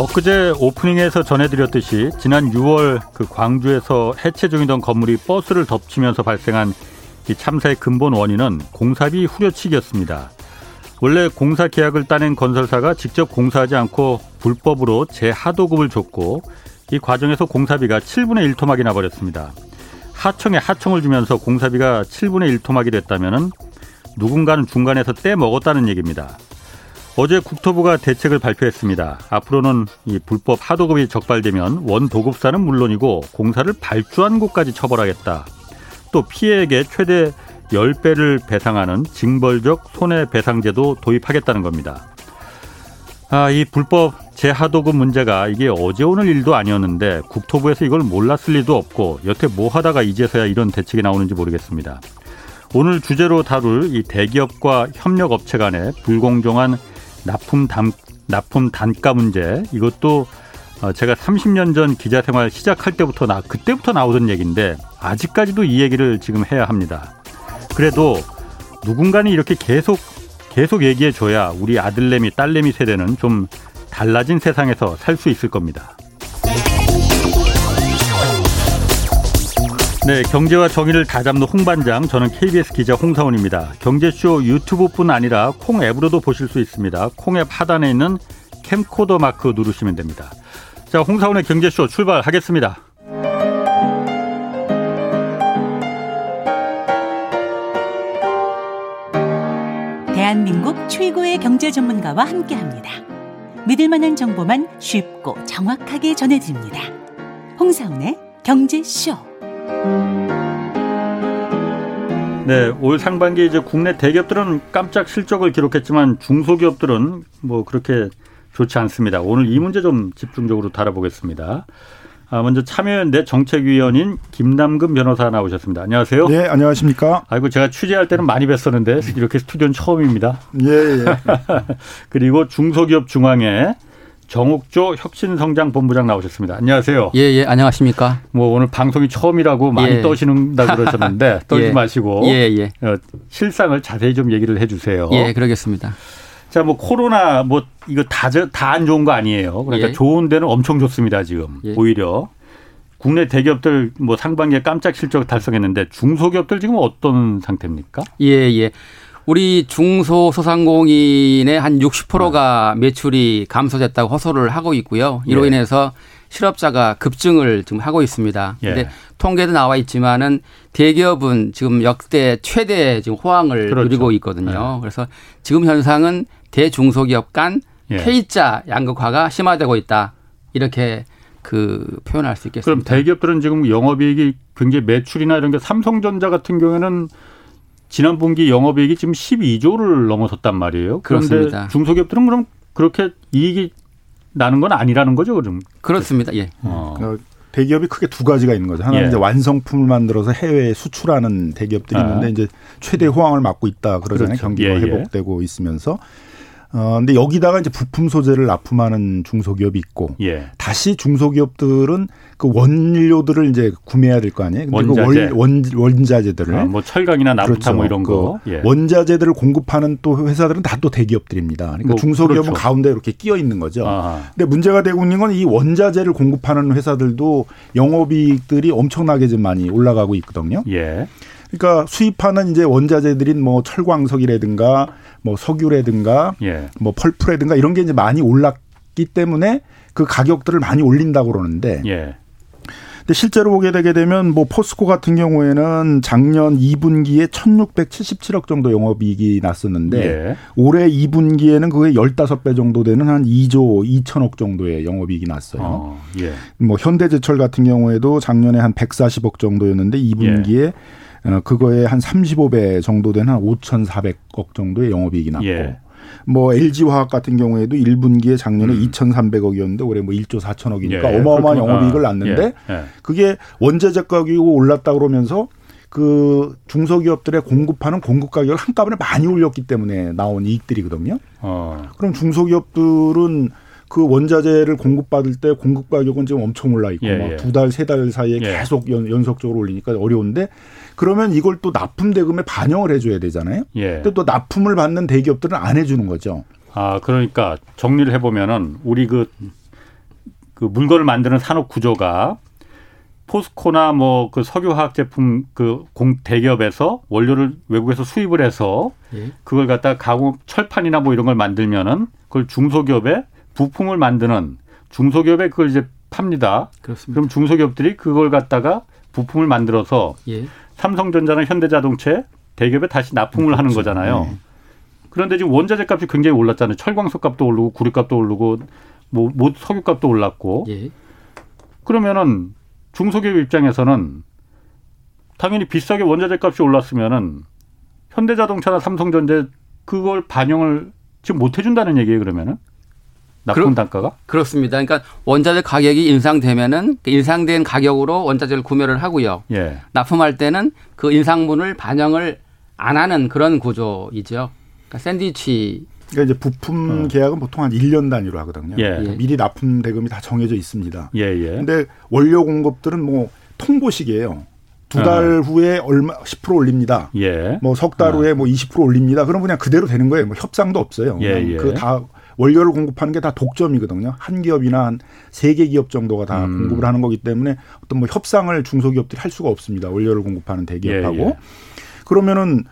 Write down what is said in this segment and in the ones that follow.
엊그제 오프닝에서 전해드렸듯이 지난 6월 그 광주에서 해체 중이던 건물이 버스를 덮치면서 발생한 이 참사의 근본 원인은 공사비 후려치기였습니다. 원래 공사 계약을 따낸 건설사가 직접 공사하지 않고 불법으로 재하도급을 줬고 이 과정에서 공사비가 7분의 1토막이 나버렸습니다. 하청에 하청을 주면서 공사비가 7분의 1토막이 됐다면 누군가는 중간에서 떼먹었다는 얘기입니다. 어제 국토부가 대책을 발표했습니다. 앞으로는 이 불법 하도급이 적발되면 원도급사는 물론이고 공사를 발주한 곳까지 처벌하겠다. 또 피해에게 최대 10배를 배상하는 징벌적 손해배상제도 도입하겠다는 겁니다. 아, 이 불법 재하도급 문제가 이게 어제 오늘 일도 아니었는데 국토부에서 이걸 몰랐을 리도 없고 여태 뭐 하다가 이제서야 이런 대책이 나오는지 모르겠습니다. 오늘 주제로 다룰 이 대기업과 협력업체 간의 불공정한 납품 단, 납품 단가 문제 이것도 어, 제가 30년 전 기자 생활 시작할 때부터 나 그때부터 나오던 얘기인데 아직까지도 이 얘기를 지금 해야 합니다. 그래도 누군가는 이렇게 계속 계속 얘기해 줘야 우리 아들내미 딸내미 세대는 좀 달라진 세상에서 살 수 있을 겁니다. 네, 경제와 정의를 다잡는 홍반장, 저는 KBS 기자 홍사원입니다. 경제쇼 유튜브뿐 아니라 콩 앱으로도 보실 수 있습니다. 콩 앱 하단에 있는 캠코더 마크 누르시면 됩니다. 자, 홍사원의 경제쇼 출발하겠습니다. 대한민국 최고의 경제 전문가와 함께 합니다. 믿을 만한 정보만 쉽고 정확하게 전해드립니다. 홍사원의 경제쇼. 네, 올 상반기 이제 국내 대기업들은 깜짝 실적을 기록했지만 중소기업들은 뭐 그렇게 좋지 않습니다. 오늘 이 문제 좀 집중적으로 다뤄보겠습니다. 아, 먼저 참여연대 정책위원인 김남근 변호사 나오셨습니다. 안녕하세요. 네, 안녕하십니까. 아이고 제가 취재할 때는 많이 뵀었는데 이렇게 스튜디오는 처음입니다. 예, 예. 그리고 중소기업 중앙회 정옥조 혁신성장본부장 나오셨습니다. 안녕하세요. 예, 예, 안녕하십니까. 뭐 오늘 방송이 처음이라고 많이 예. 떠시는다 그러셨는데 떨지 예. 마시고 예, 예. 어, 실상을 자세히 좀 얘기를 해주세요. 예, 그러겠습니다. 자, 뭐 코로나 뭐 이거 다 다 안 좋은 거 아니에요. 그러니까 예. 좋은 데는 엄청 좋습니다 지금 예. 오히려 국내 대기업들 뭐 상반기에 깜짝 실적 달성했는데 중소기업들 지금 어떤 상태입니까? 예, 예. 우리 중소소상공인의 한 60%가 매출이 감소됐다고 호소를 하고 있고요. 이로 예. 인해서 실업자가 급증을 지금 하고 있습니다. 예. 근데 통계도 나와 있지만은 대기업은 지금 역대 최대 지금 호황을 그렇죠. 누리고 있거든요. 그래서 지금 현상은 대중소기업 간 예. K자 양극화가 심화되고 있다. 이렇게 그 표현할 수 그럼 있겠습니다. 대기업들은 지금 영업이익이 굉장히 매출이나 이런 게 삼성전자 같은 경우에는 지난 분기 영업이익이 지금 12조를 넘어섰단 말이에요. 그런데 그렇습니다. 중소기업들은 그럼 그렇게 이익이 나는 건 아니라는 거죠, 그럼? 그렇습니다. 예. 어. 어, 대기업이 크게 두 가지가 있는 거죠. 하나는 예. 이제 완성품을 만들어서 해외에 수출하는 대기업들이 아. 있는데 이제 최대 호황을 맞고 있다 그러잖아요. 그렇죠. 경기가 예, 예. 회복되고 있으면서. 어, 근데 여기다가 이제 부품 소재를 납품하는 중소기업이 있고 예. 다시 중소기업들은 그 원료들을 이제 구매해야 될 거 아니에요. 근데 그 원자재. 원, 원, 원 자재들을 아, 뭐 철강이나 나부타 그렇죠. 뭐 이런 거. 그 예. 원자재들을 공급하는 또 회사들은 다 또 대기업들입니다. 그러니까 뭐, 중소기업은 그렇죠. 가운데 이렇게 끼어 있는 거죠. 아. 근데 문제가 되고 있는 건 이 원자재를 공급하는 회사들도 영업이익들이 엄청나게 좀 많이 올라가고 있거든요. 예. 그러니까 수입하는 이제 원자재들인 뭐 철광석이라든가 뭐 석유라든가 예. 뭐 펄프라든가 이런 게 이제 많이 올랐기 때문에 그 가격들을 많이 올린다고 그러는데 예. 근데 실제로 보게 되게 되면 뭐 포스코 같은 경우에는 작년 2분기에 1,677억 정도 영업이익이 났었는데 예. 올해 2분기에는 그게 15배 정도 되는 한 2조 2천억 정도의 영업이익이 났어요. 어, 예. 뭐 현대제철 같은 경우에도 작년에 한 140억 정도였는데 2분기에 예. 어, 그거에 한 35배 정도 되는 한 5,400억 정도의 영업이익이 났고 예. 뭐 LG화학 같은 경우에도 1분기에 작년에 2,300억이었는데 올해 뭐 1조 4천억이니까 음. 예. 어마어마한 그렇구나. 영업이익을 아, 났는데 예. 예. 그게 원자재 가격이 올랐다 그러면서 그 중소기업들의 공급하는 공급 가격을 한꺼번에 많이 올렸기 때문에 나온 이익들이거든요. 어. 그럼 중소기업들은 그 원자재를 공급받을 때 공급 가격은 지금 엄청 올라 있고 예, 막 예. 두달 세 달 사이에 예. 계속 연, 연속적으로 올리니까 어려운데 그러면 이걸 또 납품 대금에 반영을 해줘야 되잖아요. 예. 근데 또 납품을 받는 대기업들은 안 해주는 거죠. 아, 그러니까 정리를 해보면은 우리 그 그 물건을 만드는 산업 구조가 포스코나 뭐 그 석유화학 제품 그 공 대기업에서 원료를 외국에서 수입을 해서 예. 그걸 갖다 가공 철판이나 뭐 이런 걸 만들면은 그걸 중소기업에 부품을 만드는 중소기업에 그걸 이제 팝니다. 그렇습니다. 그럼 중소기업들이 그걸 갖다가 부품을 만들어서 예. 삼성전자나 현대자동차 대기업에 다시 납품을 그렇죠. 하는 거잖아요. 네. 그런데 지금 원자재 값이 굉장히 올랐잖아요. 철광석 값도 오르고 구리 값도 오르고 뭐, 뭐 석유 값도 올랐고. 예. 그러면은 중소기업 입장에서는 당연히 비싸게 원자재 값이 올랐으면은 현대자동차나 삼성전자 그걸 반영을 지금 못 해준다는 얘기예요 그러면은 납품 그러, 단가가 그렇습니다. 그러니까 원자재 가격이 인상되면은 그 인상된 가격으로 원자재를 구매를 하고요. 예. 납품할 때는 그 인상분을 반영을 안 하는 그런 구조이죠. 그러니까 샌드위치 그러니까 이제 부품 어. 계약은 보통 한 1년 단위로 하거든요. 예. 그러니까 미리 납품 대금이 다 정해져 있습니다. 예, 예. 근데 원료 공급들은 뭐 통보식이에요. 두달 어. 후에 얼마 10% 올립니다. 예. 뭐 석달 어. 후에 뭐20% 올립니다. 그럼 그냥 그대로 되는 거예요. 뭐 협상도 없어요. 예, 예. 그다 원료를 공급하는 게 다 독점이거든요. 한 기업이나 한 세 개 기업 정도가 다 음. 공급을 하는 거기 때문에 어떤 뭐 협상을 중소기업들이 할 수가 없습니다. 원료를 공급하는 대기업하고. 예, 예. 그러면은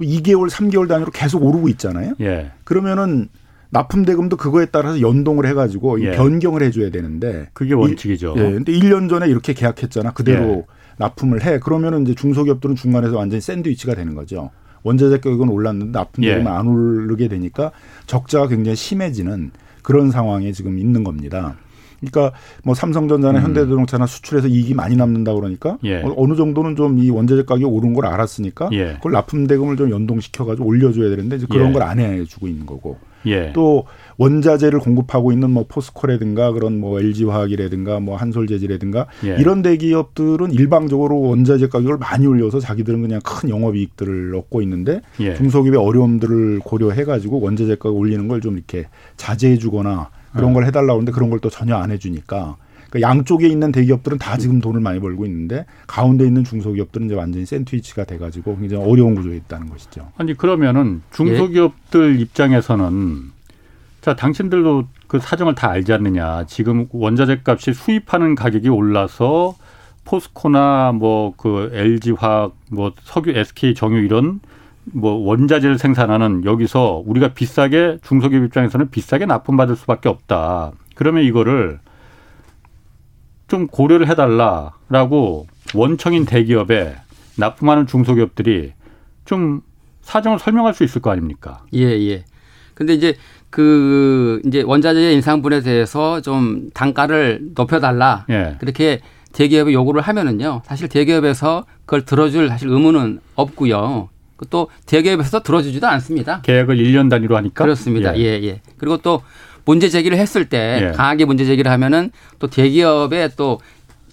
2개월, 3개월 단위로 계속 오르고 있잖아요. 예. 그러면은 납품 대금도 그거에 따라서 연동을 해가지고 예. 변경을 해줘야 되는데 그게 원칙이죠. 예. 근데 1년 전에 이렇게 계약했잖아. 그대로 예. 납품을 해. 그러면은 이제 중소기업들은 중간에서 완전히 샌드위치가 되는 거죠. 원자재 가격은 올랐는데 대금은 예. 안 오르게 되니까 적자가 굉장히 심해지는 그런 상황에 지금 있는 겁니다. 그러니까 뭐 삼성전자나 음. 현대자동차나 수출해서 이익이 많이 남는다 그러니까 예. 어, 어느 정도는 좀 이 원자재 가격이 오른 걸 알았으니까 예. 그걸 납품 대금을 좀 연동시켜 가지고 올려줘야 되는데 이제 그런 예. 걸안 해주고 있는 거고 예. 또 원자재를 공급하고 있는 뭐 포스코라든가 그런 뭐 LG화학이라든가 뭐 한솔재질이라든가 예. 이런 대기업들은 일방적으로 원자재 가격을 많이 올려서 자기들은 그냥 큰 영업이익들을 얻고 있는데 예. 중소기업의 어려움들을 고려해 가지고 원자재 가격 올리는 걸 좀 이렇게 자제해주거나 그런 어. 걸 해달라고 하는데 그런 걸 또 전혀 안 해주니까 그러니까 양쪽에 있는 대기업들은 다 지금 돈을 많이 벌고 있는데 가운데 있는 중소기업들은 이제 완전히 샌드위치가 돼가지고 굉장히 어려운 구조에 있다는 것이죠. 아니 그러면은 중소기업들 예. 입장에서는 자 당신들도 그 사정을 다 알지 않느냐. 지금 원자재 값이 수입하는 가격이 올라서 포스코나 뭐 그 LG화학 뭐 석유 SK 정유 이런 뭐 원자재를 생산하는 여기서 우리가 비싸게 중소기업 입장에서는 비싸게 납품받을 수밖에 없다. 그러면 이거를 좀 고려를 해달라라고 원청인 대기업에 납품하는 중소기업들이 좀 사정을 설명할 수 있을 거 아닙니까? 예, 예. 근데 이제 그 이제 원자재 인상분에 대해서 좀 단가를 높여달라. 예. 그렇게 대기업에 요구를 하면은요. 사실 대기업에서 그걸 들어줄 사실 의무는 없고요. 또 대기업에서 들어주지도 않습니다. 계약을 1년 단위로 하니까 그렇습니다. 예, 예. 예. 그리고 또 문제 제기를 했을 때 예. 강하게 문제 제기를 하면은 또 대기업에 또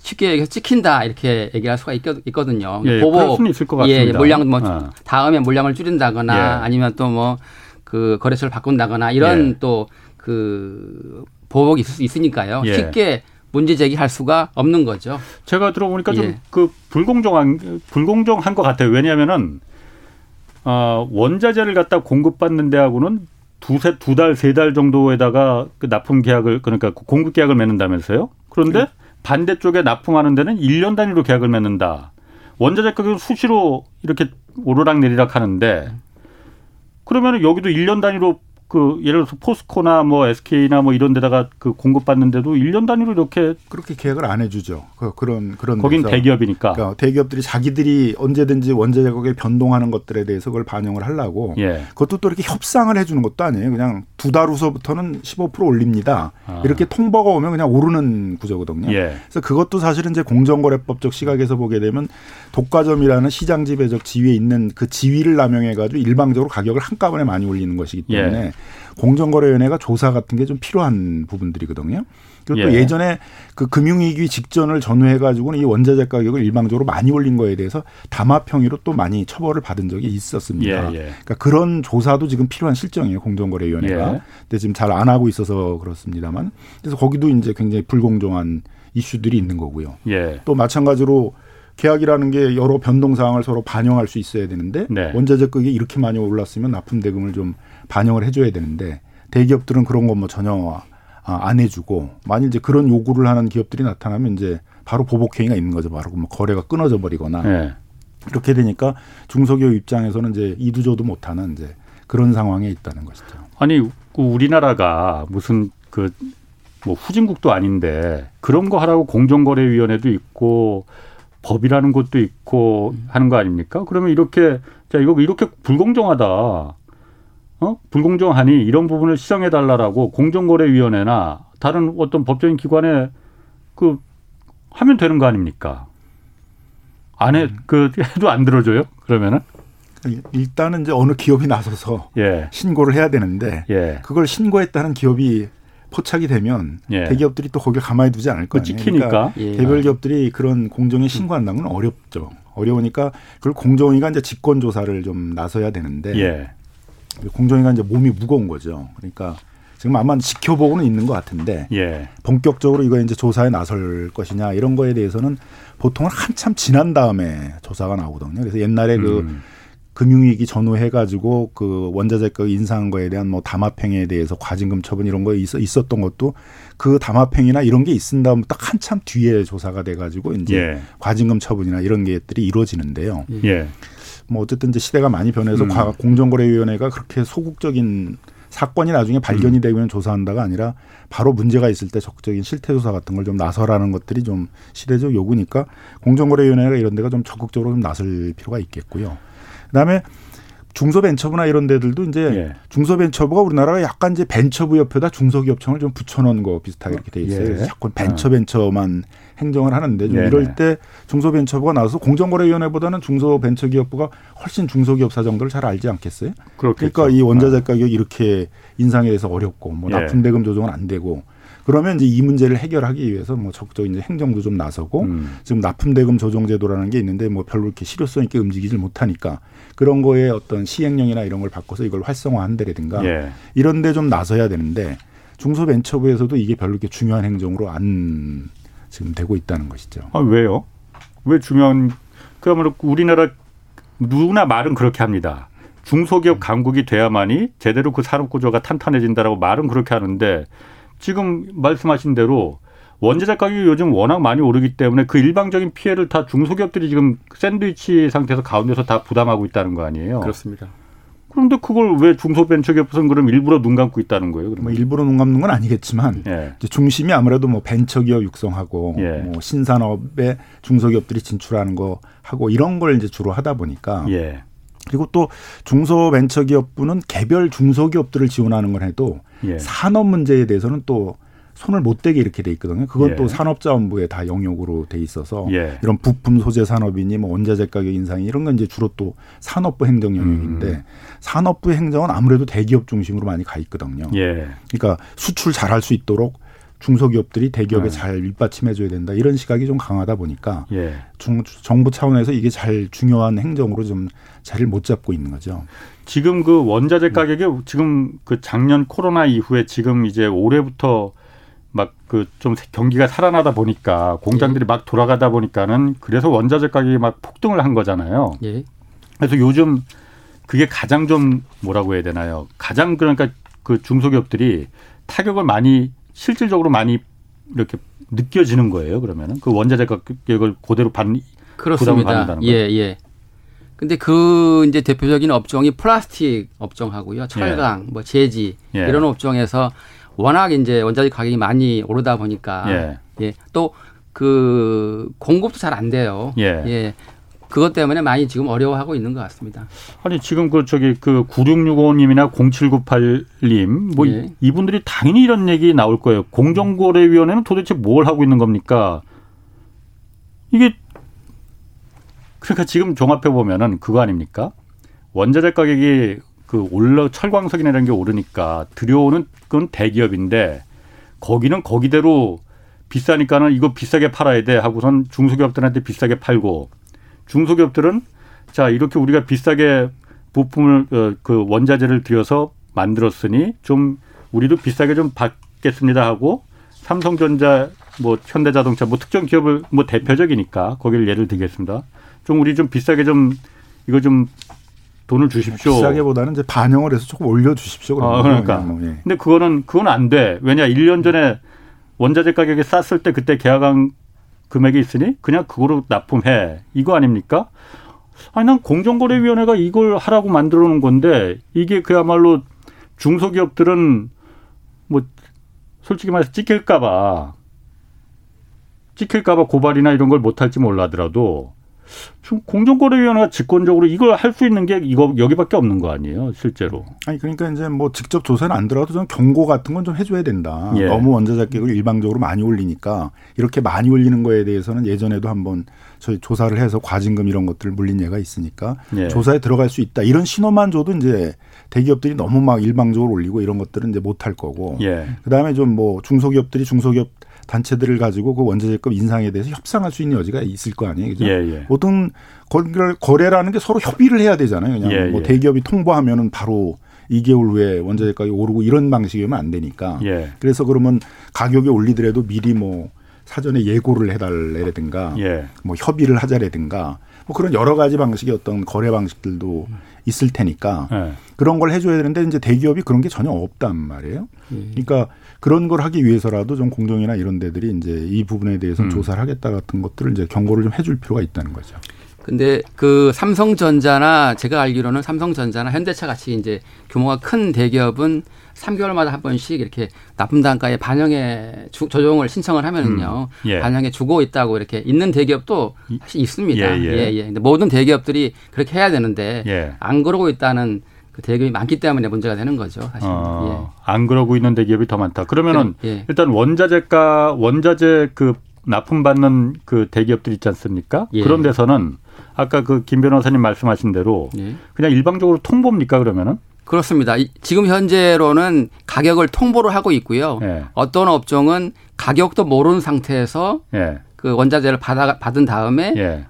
쉽게 얘기해서 찍힌다 이렇게 얘기할 수가 있거, 든요 예, 보복 수는 있을 것 같습니다. 예, 물량 뭐 어. 다음에 물량을 줄인다거나 예. 아니면 또 뭐 그 거래처를 바꾼다거나 이런 예. 또그 보복이 있을 수 있으니까요. 예. 쉽게 문제 제기할 수가 없는 거죠. 제가 들어보니까 좀그 예. 불공정한 불공정한 것 같아요. 왜냐하면은 어, 원자재를 갖다 공급받는 데하고는 두세 두 달 세 달 정도에다가 그 납품 계약을 그러니까 공급 계약을 맺는다면서요? 그런데 네. 반대쪽에 납품하는 데는 1년 단위로 계약을 맺는다. 원자재 가격은 수시로 이렇게 오르락 내리락 하는데 그러면 여기도 1년 단위로 그 예를 들어서 포스코나 뭐 SK나 뭐 이런 데다가 그 공급받는데도 1년 단위로 이렇게 그렇게 계약을 안 해주죠. 그, 그런 그런 거긴 데서. 대기업이니까 그러니까 대기업들이 자기들이 언제든지 원자재 가격에 변동하는 것들에 대해서 그걸 반영을 하려고 예. 그것도 또 이렇게 협상을 해주는 것도 아니에요. 그냥 두 달 후서부터는 15% 올립니다. 아. 이렇게 통보가 오면 그냥 오르는 구조거든요. 예. 그래서 그것도 사실은 이제 공정거래법적 시각에서 보게 되면 독과점이라는 시장 지배적 지위에 있는 그 지위를 남용해가지고 일방적으로 가격을 한꺼번에 많이 올리는 것이기 때문에. 예. 공정거래위원회가 조사 같은 게 좀 필요한 부분들이거든요. 그리고 또 예. 전에 그 금융위기 직전을 전후해가지고는 이 원자재 가격을 일방적으로 많이 올린 거에 대해서 담합형의로 또 많이 처벌을 받은 적이 있었습니다. 예, 예. 그러니까 그런 조사도 지금 필요한 실정이에요. 공정거래위원회가. 예. 근데 지금 잘 안 하고 있어서 그렇습니다만. 그래서 거기도 이제 굉장히 불공정한 이슈들이 있는 거고요. 예. 또 마찬가지로 계약이라는 게 여러 변동 사항을 서로 반영할 수 있어야 되는데 네. 원자재 가격이 이렇게 많이 올랐으면 납품 대금을 좀 반영을 해줘야 되는데 대기업들은 그런 거 뭐 전혀 아, 안 해주고 만일 이제 그런 요구를 하는 기업들이 나타나면 이제 바로 보복 행위가 있는 거죠. 바로 뭐 거래가 끊어져 버리거나 네. 이렇게 되니까 중소기업 입장에서는 이제 이두저도 못하는 이제 그런 상황에 있다는 것이죠. 아니 그 우리나라가 무슨 그 뭐 후진국도 아닌데 그런 거 하라고 공정거래위원회도 있고 법이라는 것도 있고 하는 거 아닙니까? 그러면 이렇게 자 이거 이렇게 불공정하다. 어? 불공정하니 이런 부분을 시정해 달라라고 공정거래위원회나 다른 어떤 법적인 기관에 그 하면 되는 거 아닙니까? 안에 음. 그 해도 안 들어줘요? 그러면은 일단은 이제 어느 기업이 나서서 예. 신고를 해야 되는데 예. 그걸 신고했다는 기업이 포착이 되면 예. 대기업들이 또 거기를 가만히 두지 않을 거예요. 찍히니까 그러니까 예. 개별 기업들이 그런 공정에 신고한다는 건 어렵죠. 어려우니까 그걸 공정위가 이제 직권 조사를 좀 나서야 되는데 예. 공정위가 이제 몸이 무거운 거죠. 그러니까 지금 아마 지켜보고는 있는 것 같은데 예. 본격적으로 이거 이제 조사에 나설 것이냐 이런 거에 대해서는 보통은 한참 지난 다음에 조사가 나오거든요. 그래서 옛날에 그 음. 금융위기 전후 해가지고 그 원자재 가격 인상한 거에 대한 뭐 담합행위에 대해서 과징금 처분 이런 거 있어 있었던 것도 그 담합행위나 이런 게 있은 다음 딱 한참 뒤에 조사가 돼가지고 이제 예. 과징금 처분이나 이런 게들이 이루어지는데요. 예. 뭐 어쨌든 이제 시대가 많이 변해서 음. 공정거래위원회가 그렇게 소극적인 사건이 나중에 발견이 음. 되면 조사한다가 아니라 바로 문제가 있을 때 적극적인 실태 조사 같은 걸 좀 나서라는 것들이 좀 시대적 요구니까 공정거래위원회가 이런 데가 좀 적극적으로 좀 나설 필요가 있겠고요. 그다음에 중소벤처부나 이런 데들도 이제 예. 중소벤처부가 우리나라가 약간 이제 벤처부 옆에다 중소기업청을 좀 붙여놓은 거 비슷하게 이렇게 돼 있어요. 예. 자꾸 벤처벤처만 아. 행정을 하는데 좀 예. 이럴 때 중소벤처부가 나와서 공정거래위원회보다는 중소벤처기업부가 훨씬 중소기업 사정들을 잘 알지 않겠어요? 그렇겠죠. 그러니까 이 원자재 아. 가격 이렇게 인상에 대해서 어렵고 뭐 예. 납품 대금 조정은 안 되고 그러면 이제 이 문제를 해결하기 위해서 뭐 적극적인 이제 행정도 좀 나서고 음. 지금 납품 대금 조정 제도라는 게 있는데 뭐 별로 이렇게 실효성 있게 움직이질 못하니까 그런 거에 어떤 시행령이나 이런 걸 바꿔서 이걸 활성화한다라든가 예. 이런 데 좀 나서야 되는데 중소벤처부에서도 이게 별로 이렇게 중요한 행정으로 안 지금 되고 있다는 것이죠. 아, 왜요? 왜 중요한 그러면 우리나라 누구나 말은 그렇게 합니다. 중소기업 강국이 돼야만이 제대로 그 산업 구조가 탄탄해진다라고 말은 그렇게 하는데 지금 말씀하신 대로 원자재 가격이 요즘 워낙 많이 오르기 때문에 그 일방적인 피해를 다 중소기업들이 지금 샌드위치 상태에서 가운데서 다 부담하고 있다는 거 아니에요? 그렇습니다. 그런데 그걸 왜 중소벤처기업은 그럼 일부러 눈 감고 있다는 거예요? 그러면? 뭐 일부러 눈 감는 건 아니겠지만 예. 중심이 아무래도 뭐 벤처기업 육성하고 예. 뭐 신산업에 중소기업들이 진출하는 거 하고 이런 걸 이제 주로 하다 보니까 예. 그리고 또 중소벤처기업부는 개별 중소기업들을 지원하는 걸 해도 예. 산업 문제에 대해서는 또 손을 못 대게 이렇게 돼 있거든요. 그건 예. 또 산업자원부에 다 영역으로 돼 있어서 예. 이런 부품 소재 산업이니 뭐 원자재 가격 인상이 이런 건 이제 주로 또 산업부 행정 영역인데 음. 산업부 행정은 아무래도 대기업 중심으로 많이 가 있거든요. 예. 그러니까 수출 잘할 수 있도록 중소기업들이 대기업에 네. 잘 밑받침해줘야 된다 이런 시각이 좀 강하다 보니까 예. 중, 정부 차원에서 이게 잘 중요한 행정으로 좀 자리를 못 잡고 있는 거죠. 지금 그 원자재 가격이 지금 그 작년 코로나 이후에 지금 이제 올해부터 막 그 좀 경기가 살아나다 보니까 공장들이 예. 막 돌아가다 보니까는 그래서 원자재 가격이 막 폭등을 한 거잖아요. 예. 그래서 요즘 그게 가장 좀 뭐라고 해야 되나요? 가장 그러니까 그 중소기업들이 타격을 많이 실질적으로 많이 이렇게 느껴지는 거예요. 그러면은 그 원자재 가격을 그대로 받는 그렇습니다. 받는다는 거예요. 예, 예. 근데 그 이제 대표적인 업종이 플라스틱 업종하고요. 철강, 예. 뭐 제지 예. 이런 업종에서 워낙 이제 원자재 가격이 많이 오르다 보니까 예. 예. 또 그 공급도 잘 안 돼요. 예. 예. 그것 때문에 많이 지금 어려워하고 있는 것 같습니다. 아니 지금 그 저기 그 9665님이나 0798님 뭐 예. 이분들이 당연히 이런 얘기 나올 거예요. 공정거래위원회는 도대체 뭘 하고 있는 겁니까? 이게 그러니까 지금 종합해 보면은 그거 아닙니까? 원자재 가격이 그 올라 철광석이나 이런 게 오르니까 들여오는 건 대기업인데 거기는 거기대로 비싸니까는 이거 비싸게 팔아야 돼 하고선 중소기업들한테 비싸게 팔고 중소기업들은 자 이렇게 우리가 비싸게 부품을 어, 그 원자재를 들여서 만들었으니 좀 우리도 비싸게 좀 받겠습니다 하고 삼성전자 뭐 현대자동차 뭐 특정 기업을 뭐 대표적이니까 거기를 예를 들겠습니다. 좀 우리 좀 비싸게 좀 이거 좀 돈을 주십시오. 비싸게보다는 이제 반영을 해서 조금 올려주십시오. 아, 그러니까. 뭐, 예. 근데 그거는 그건 안 돼. 왜냐 1년 전에 원자재 가격이 쌌을 때 그때 계약한 금액이 있으니 그냥 그거로 납품해. 이거 아닙니까? 아니 난 공정거래위원회가 이걸 하라고 만들어 놓은 건데 이게 그야말로 중소기업들은 뭐 솔직히 말해서 찍힐까봐 찍힐까봐 고발이나 이런 걸 못할지 몰라더라도 공정거래위원회가 직권적으로 이걸 할 수 있는 게 이거 여기밖에 없는 거 아니에요, 실제로? 아니 그러니까 이제 뭐 직접 조사는 안 들어가도 좀 경고 같은 건 좀 해줘야 된다. 예. 너무 원자재 가격을 일방적으로 많이 올리니까 이렇게 많이 올리는 거에 대해서는 예전에도 한번 저희 조사를 해서 과징금 이런 것들을 물린 예가 있으니까 예. 조사에 들어갈 수 있다. 이런 신호만 줘도 이제 대기업들이 너무 막 일방적으로 올리고 이런 것들은 이제 못할 거고. 예. 그다음에 좀 뭐 중소기업들이 중소기업 단체들을 가지고 그 원자재급 인상에 대해서 협상할 수 있는 여지가 있을 거 아니에요. 그죠? 예, 예. 보통 거래라는 게 서로 협의를 해야 되잖아요. 그냥 예, 뭐 예. 대기업이 통보하면은 바로 2개월 후에 원자재 가격이 오르고 이런 방식이면 안 되니까. 예. 그래서 그러면 가격이 올리더라도 미리 뭐 사전에 예고를 해달래라든가 예. 뭐 협의를 하자라든가 뭐 그런 여러 가지 방식의 어떤 거래 방식들도 있을 테니까 네. 그런 걸 해줘야 되는데 이제 대기업이 그런 게 전혀 없단 말이에요. 음. 그러니까 그런 걸 하기 위해서라도 좀 공정이나 이런 데들이 이제 이 부분에 대해서 음. 조사를 하겠다 같은 것들을 이제 경고를 좀 해줄 필요가 있다는 거죠. 근데 그 삼성전자나 제가 알기로는 삼성전자나 현대차 같이 이제 규모가 큰 대기업은 3개월마다 한 번씩 이렇게 납품 단가에 반영해 주, 조정을 신청을 하면은요. 음. 예. 반영해 주고 있다고 이렇게 있는 대기업도 사실 있습니다. 예, 예. 예, 예. 근데 모든 대기업들이 그렇게 해야 되는데 예. 안 그러고 있다는 그 대기업이 많기 때문에 문제가 되는 거죠. 사실. 어, 예. 안 그러고 있는 대기업이 더 많다. 그러면은 예. 일단 원자재가 원자재 그 납품 받는 그 대기업들 있지 않습니까? 예. 그런 데서는 아까 그 김 변호사님 말씀하신 대로 예. 그냥 일방적으로 통보입니까 그러면은? 그렇습니다. 지금 현재로는 가격을 통보를 하고 있고요. 예. 어떤 업종은 가격도 모르는 상태에서 예. 그 원자재를 받아 받은 다음에 예.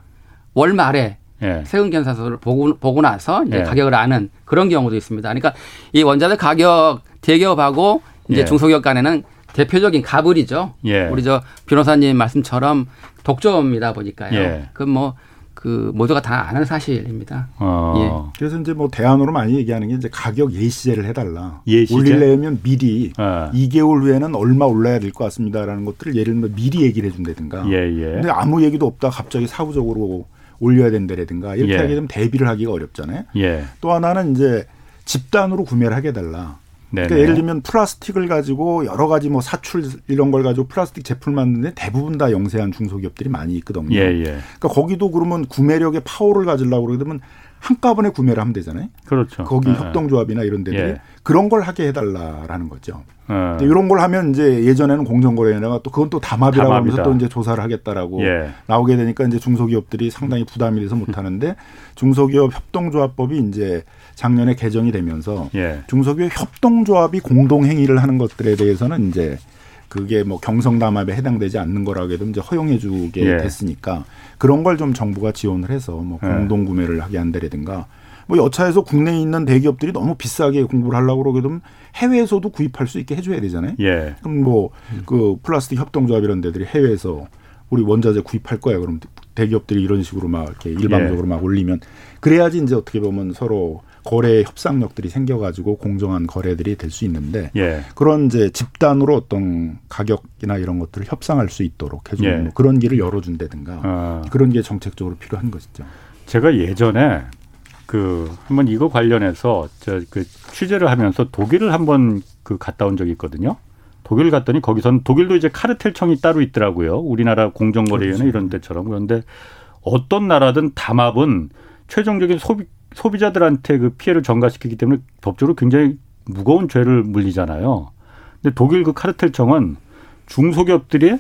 월 말에 예. 세금 견사서를 보고 보고 나서 이제 예. 가격을 아는 그런 경우도 있습니다. 그러니까 이 원자재 가격 대기업하고 이제 예. 중소기업 간에는 대표적인 가불이죠. 우리 저 변호사님 말씀처럼 독점이다 보니까요. 그뭐 그 모두가 다 아는 사실입니다. 어. 예. 그래서 이제 뭐 대안으로 많이 얘기하는 게 이제 가격 예시제를 해달라. 예시제? 올리려면 미리 어. 2개월 후에는 얼마 올라야 될 것 같습니다라는 것들을 예를 들면 미리 얘기를 해준다든가. 예, 예. 근데 아무 얘기도 없다 갑자기 사후적으로 올려야 된다라든가 이렇게 예. 하게 되면 대비를 하기가 어렵잖아요. 예. 또 하나는 이제 집단으로 구매를 하게 달라. 그러니까 예를 들면 플라스틱을 가지고 여러 가지 뭐 사출 이런 걸 가지고 플라스틱 제품을 만드는데 대부분 다 영세한 중소기업들이 많이 있거든요. 예, 예. 그러니까 거기도 그러면 구매력의 파워를 가지려고 그러면 한꺼번에 구매를 하면 되잖아요. 그렇죠. 거기 네. 협동조합이나 이런 데들이 예. 그런 걸 하게 해달라라는 거죠. 네. 이런 걸 하면 이제 예전에는 공정거래위원회가 또 그건 또 담합이라고 하면서 또 이제 조사를 하겠다라고 예. 나오게 되니까 이제 중소기업들이 상당히 부담이 돼서 못 하는데 중소기업 협동조합법이 이제 작년에 개정이 되면서 예. 중소기업 협동조합이 공동행위를 하는 것들에 대해서는 이제 그게 뭐 경성담합에 해당되지 않는 거라고 해도 이제 허용해주게 예. 됐으니까 그런 걸 좀 정부가 지원을 해서 뭐 예. 공동 구매를 하게 한다라든가 뭐 여차해서 국내에 있는 대기업들이 너무 비싸게 공부를 하려고 그러게 되면 해외에서도 구입할 수 있게 해줘야 되잖아요. 예. 그럼 뭐 그 플라스틱 협동조합 이런 데들이 해외에서 우리 원자재 구입할 거야. 그럼 대기업들이 이런 식으로 막 이렇게 일방적으로 예. 막 올리면 그래야지 이제 어떻게 보면 서로 거래 협상력들이 생겨가지고 공정한 거래들이 될 수 있는데 예. 그런 이제 집단으로 어떤 가격이나 이런 것들을 협상할 수 있도록 해주는 예. 뭐 그런 길을 열어준다든가 아. 그런 게 정책적으로 필요한 것이죠. 제가 예전에 그 한번 이거 관련해서 저 그 취재를 하면서 독일을 한번 그 갔다 온 적이 있거든요. 독일 갔더니 거기선 독일도 이제 카르텔청이 따로 있더라고요. 우리나라 공정거래위원회 그렇죠. 이런 데처럼 그런데 어떤 나라든 담합은 최종적인 소비 소비자들한테 그 피해를 전가시키기 때문에 법적으로 굉장히 무거운 죄를 물리잖아요. 근데 독일 그 카르텔청은 중소기업들이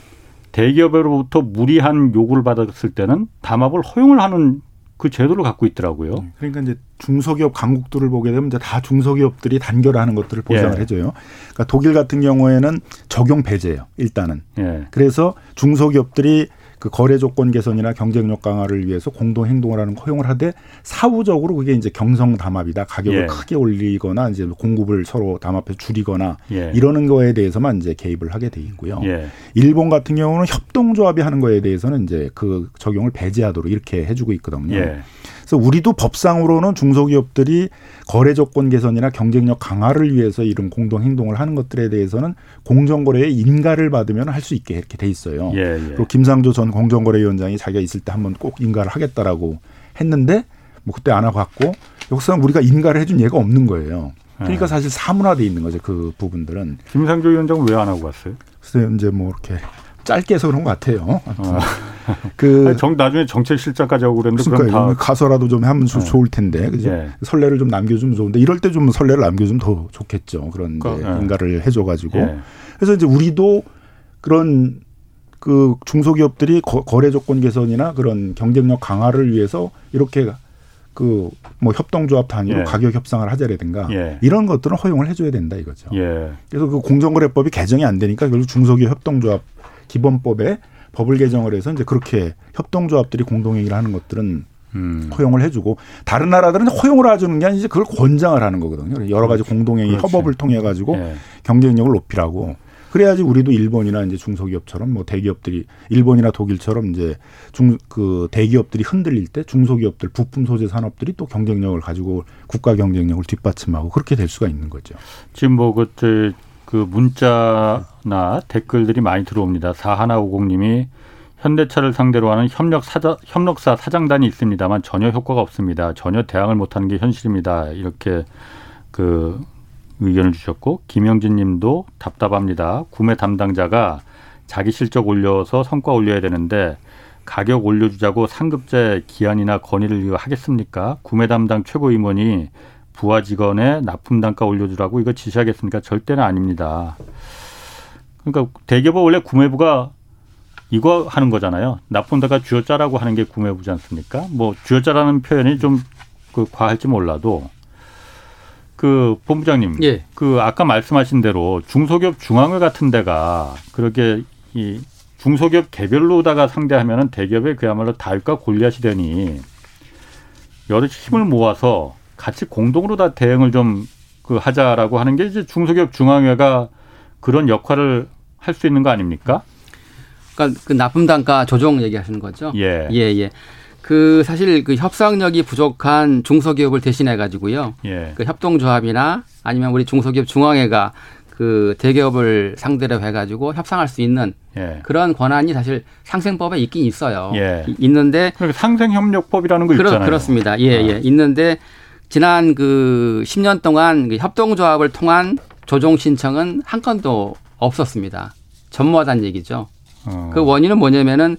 대기업으로부터 무리한 요구를 받았을 때는 담합을 허용을 하는 그 제도를 갖고 있더라고요. 네, 그러니까 이제 중소기업 강국들을 보게 되면 이제 다 중소기업들이 단결하는 것들을 보장을 예. 해줘요. 그러니까 독일 같은 경우에는 적용 배제예요. 일단은. 예. 그래서 중소기업들이 그 거래 조건 개선이나 경쟁력 강화를 위해서 공동 행동을 하는 허용을 하되 사후적으로 그게 이제 경성 담합이다 가격을 예. 크게 올리거나 이제 공급을 서로 담합해 줄이거나 예. 이러는 거에 대해서만 이제 개입을 하게 돼 있고요. 예. 일본 같은 경우는 협동조합이 하는 거에 대해서는 이제 그 적용을 배제하도록 이렇게 해주고 있거든요. 예. 그래서 우리도 법상으로는 중소기업들이 거래 조건 개선이나 경쟁력 강화를 위해서 이런 공동 행동을 하는 것들에 대해서는 공정거래에 인가를 받으면 할 수 있게 이렇게 돼 있어요. 예, 예. 그리고 김상조 전 공정거래위원장이 자기가 있을 때 한번 꼭 인가를 하겠다라고 했는데 뭐 그때 안 하고 갔고 역사상 우리가 인가를 해준 예가 없는 거예요. 그러니까 네. 사실 사문화돼 있는 거죠 그 부분들은. 김상조 위원장은 왜 안 하고 갔어요? 글쎄 이제 뭐 이렇게 짧게 해서 그런 것 같아요. 어. 그 정, 나중에 정책 실장까지 하고 그랬는데 그럼 다 가서라도 좀 하면 어. 좋을 텐데 그죠? 예. 설레를 좀 남겨주면 좋은데 이럴 때 좀 설레를 남겨주면 더 좋겠죠. 그런 그러니까, 예. 인가를 해줘가지고 예. 그래서 이제 우리도 그런 그 중소기업들이 거, 래 조건 개선이나 그런 경쟁력 강화를 위해서 이렇게 그 뭐 협동조합 단위로 예. 가격 협상을 하자라든가 예. 이런 것들은 허용을 해줘야 된다 이거죠. 예. 그래서 그 공정거래법이 개정이 안 되니까 결국 중소기업 협동조합 기본법에 법을 개정을 해서 이제 그렇게 협동조합들이 공동행위를 하는 것들은 음. 허용을 해주고 다른 나라들은 허용을 해주는 게 이제 그걸 권장을 하는 거거든요. 여러 가지 공동행위 그렇지. 협업을 통해 가지고 예. 경쟁력을 높이라고. 그래야지 우리도 일본이나 이제 중소기업처럼 뭐 대기업들이 일본이나 독일처럼 이제 중 그 대기업들이 흔들릴 때 중소기업들 부품 소재 산업들이 또 경쟁력을 가지고 국가 경쟁력을 뒷받침하고 그렇게 될 수가 있는 거죠. 지금 뭐 그 그 문자나 댓글들이 많이 들어옵니다. 4150님이 현대차를 상대로 하는 협력 사자, 협력사 사장단이 있습니다만 전혀 효과가 없습니다. 전혀 대항을 못하는 게 현실입니다. 이렇게 그 의견을 주셨고 김영진 님도 답답합니다. 구매 담당자가 자기 실적 올려서 성과 올려야 되는데 가격 올려주자고 상급제 기한이나 건의를 하겠습니까? 구매 담당 최고임원이 부하 직원의 납품 단가 올려주라고 이거 지시하겠습니까? 절대는 아닙니다. 그러니까 대기업은 원래 구매부가 이거 하는 거잖아요. 납품 단가 쥐어짜라고 하는 게 구매부지 않습니까? 뭐 쥐어짜라는 표현이 좀 그 과할지 몰라도 그 본부장님, 예. 그 아까 말씀하신 대로 중소기업 중앙회 같은 데가 그렇게 이 중소기업 개별로다가 상대하면은 대기업에 그야말로 다윗과 골리앗이 되니 여러 힘을 모아서 같이 공동으로 다 대응을 좀 그 하자라고 하는 게 이제 중소기업 중앙회가 그런 역할을 할 수 있는 거 아닙니까? 그러니까 그 납품 단가 조정 얘기하시는 거죠? 예. 예, 예. 그 사실 그 협상력이 부족한 중소기업을 대신해 가지고요. 예. 그 협동조합이나 아니면 우리 중소기업 중앙회가 그 대기업을 상대로 해가지고 협상할 수 있는 예. 그런 권한이 사실 상생법에 있긴 있어요. 예. 있는데 그러니까 상생협력법이라는 거 있잖아요. 그렇 습니다. 예, 예. 아. 있는데 지난 그 10년 동안 그 협동조합을 통한 조정 신청은 한 건도 없었습니다. 전무하다는 얘기죠. 어. 그 원인은 뭐냐면은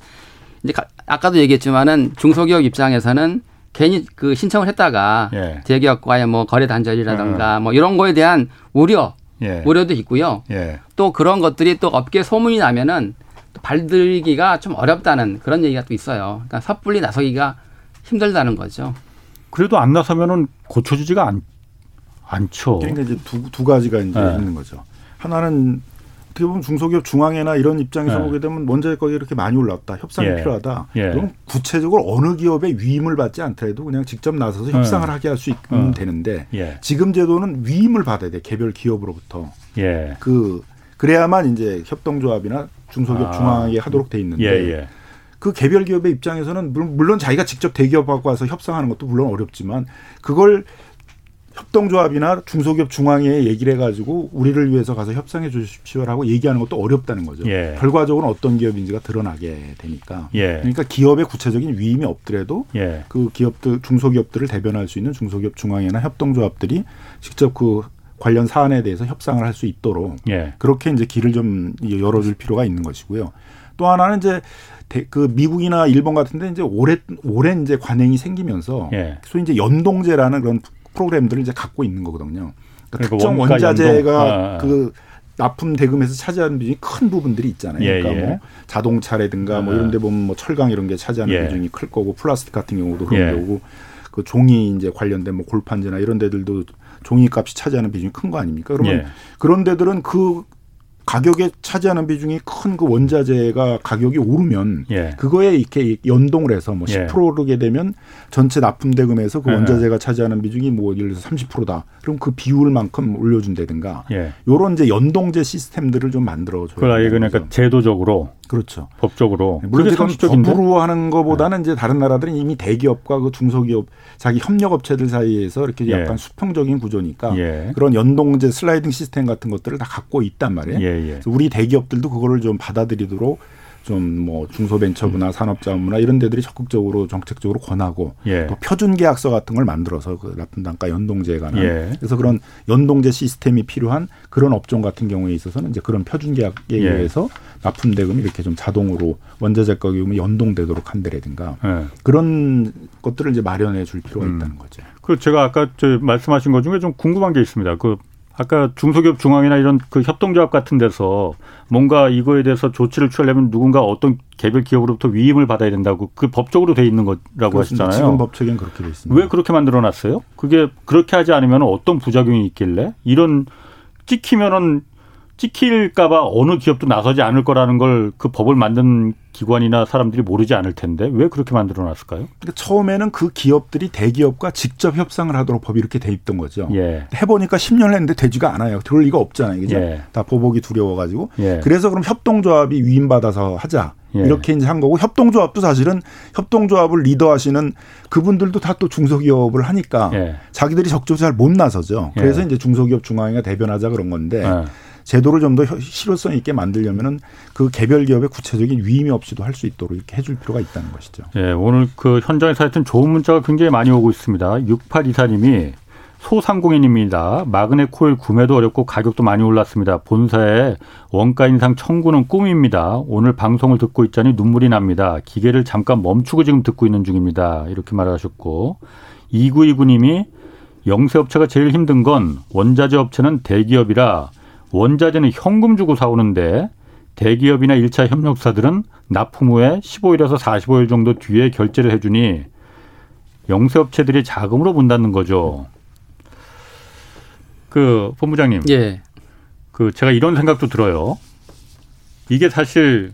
이제 아까도 얘기했지만은 중소기업 입장에서는 괜히 그 신청을 했다가 예. 대기업과의 뭐 거래 단절이라든가 어. 뭐 이런 거에 대한 우려, 예. 우려도 있고요. 예. 또 그런 것들이 또 업계 소문이 나면은 또 발들기가 좀 어렵다는 그런 얘기가 또 있어요. 그러니까 섣불리 나서기가 힘들다는 거죠. 그래도 안 나서면은 고쳐지지가 않, 않죠. 그러니까 이제 두, 두 가지가 이제 네. 있는 거죠. 하나는 어떻게 보면 중소기업 중앙회나 이런 입장에서 네. 보게 되면 원자재 가격이 이렇게 많이 올랐다. 협상이 예. 필요하다. 예. 그럼 구체적으로 어느 기업의 위임을 받지 않더라도 그냥 직접 나서서 협상을 네. 하게 할 수 있으면 어. 되는데 예. 지금 제도는 위임을 받아야 돼. 개별 기업으로부터. 예. 그 그래야만 이제 협동조합이나 중소기업 아. 중앙회에 하도록 돼 있는데 예, 예. 그 개별 기업의 입장에서는 물론 자기가 직접 대기업하고 와서 협상하는 것도 물론 어렵지만 그걸 협동조합이나 중소기업 중앙회에 얘기를 해가지고 우리를 위해서 가서 협상해 주십시오라고 얘기하는 것도 어렵다는 거죠. 예. 결과적으로 어떤 기업인지가 드러나게 되니까. 예. 그러니까 기업의 구체적인 위임이 없더라도 예. 그 기업들 중소기업들을 대변할 수 있는 중소기업 중앙회나 협동조합들이 직접 그 관련 사안에 대해서 협상을 할 수 있도록 예. 그렇게 이제 길을 좀 열어줄 필요가 있는 것이고요. 또 하나는 이제 그 미국이나 일본 같은데 이제 오래 오랜 이제 관행이 생기면서 예. 소위 이제 연동제라는 그런 프로그램들을 이제 갖고 있는 거거든요. 그러니까 특정 원자재가 아, 아. 그 납품 대금에서 차지하는 비중이 큰 부분들이 있잖아요. 예, 그러니까 예. 뭐 자동차라든가 뭐 아. 이런 데 보면 뭐 철강 이런 게 차지하는 예. 비중이 클 거고 플라스틱 같은 경우도 그런 예. 거고 그 종이 이제 관련된 뭐 골판지나 이런 데들도 종이 값이 차지하는 비중이 큰 거 아닙니까? 그러면 예. 그런 데들은 그 가격에 차지하는 비중이 큰 그 원자재가 가격이 오르면 예. 그거에 이렇게 연동을 해서 뭐 10% 예. 오르게 되면 전체 납품 대금에서 그 예. 원자재가 차지하는 비중이 뭐 예를 들어서 30%다. 그럼 그 비율만큼 올려준다든가 예. 요런 이제 연동제 시스템들을 좀 만들어 줘야 그러니까 제도적으로 그렇죠. 법적으로. 물론 지금 법으로 하는 것보다는 네. 이제 다른 나라들은 이미 대기업과 그 중소기업 자기 협력업체들 사이에서 이렇게 예. 약간 수평적인 구조니까 예. 그런 연동제 슬라이딩 시스템 같은 것들을 다 갖고 있단 말이에요. 예, 예. 우리 대기업들도 그거를 좀 받아들이도록 좀 뭐 중소벤처부나 음. 산업자문이나 이런 데들이 적극적으로 정책적으로 권하고 예. 또 표준 계약서 같은 걸 만들어서 그 납품 단가 연동제에 관한 예. 그래서 그런 연동제 시스템이 필요한 그런 업종 같은 경우에 있어서는 이제 그런 표준 계약에 예. 의해서 납품 대금이 이렇게 좀 자동으로 원자재 가격이 연동되도록 한다라든가 예. 그런 것들을 이제 마련해 줄 필요가 음. 있다는 거죠. 그 제가 아까 저 말씀하신 것 중에 좀 궁금한 게 있습니다. 그 아까 중소기업 중앙이나 이런 그 협동조합 같은 데서 뭔가 이거에 대해서 조치를 취하려면 누군가 어떤 개별 기업으로부터 위임을 받아야 된다고 그 법적으로 돼 있는 거라고. 하시잖아요. 지금 법적인 그렇게 돼 있습니다. 왜 그렇게 만들어 놨어요? 그게 그렇게 하지 않으면 어떤 부작용이 있길래 이런 찍히면은 찍힐까봐 어느 기업도 나서지 않을 거라는 걸 그 법을 만든 기관이나 사람들이 모르지 않을 텐데 왜 그렇게 만들어 놨을까요? 그러니까 처음에는 그 기업들이 대기업과 직접 협상을 하도록 법이 이렇게 돼 있던 거죠. 예. 해보니까 10년 했는데 되지가 않아요. 그럴 리가 없잖아요. 그죠? 예. 다 보복이 두려워가지고. 예. 그래서 그럼 협동조합이 위임받아서 하자. 예. 이렇게 이제 한 거고 협동조합도 사실은 협동조합을 리더하시는 그분들도 다 또 중소기업을 하니까 예. 자기들이 적극적으로 잘못 나서죠. 그래서 예. 이제 중소기업 중앙회가 대변하자 그런 건데 제도를 좀 더 실효성 있게 만들려면은 그 개별 기업의 구체적인 위임이 없이도 할 수 있도록 이렇게 해줄 필요가 있다는 것이죠. 네, 오늘 그 현장에서 하여튼 좋은 문자가 굉장히 많이 오고 있습니다. 6824님이 소상공인입니다. 마그넷 코일 구매도 어렵고 가격도 많이 올랐습니다. 본사에 원가 인상 청구는 꿈입니다. 오늘 방송을 듣고 있자니 눈물이 납니다. 기계를 잠깐 멈추고 지금 듣고 있는 중입니다. 이렇게 말하셨고 2929님이 영세업체가 제일 힘든 건 원자재 업체는 대기업이라 원자재는 현금 주고 사오는데 대기업이나 일차 협력사들은 납품 후에 15일에서 45일 정도 뒤에 결제를 해주니 영세업체들이 자금으로 문닫는 거죠. 그 본부장님, 예. 그 제가 이런 생각도 들어요. 이게 사실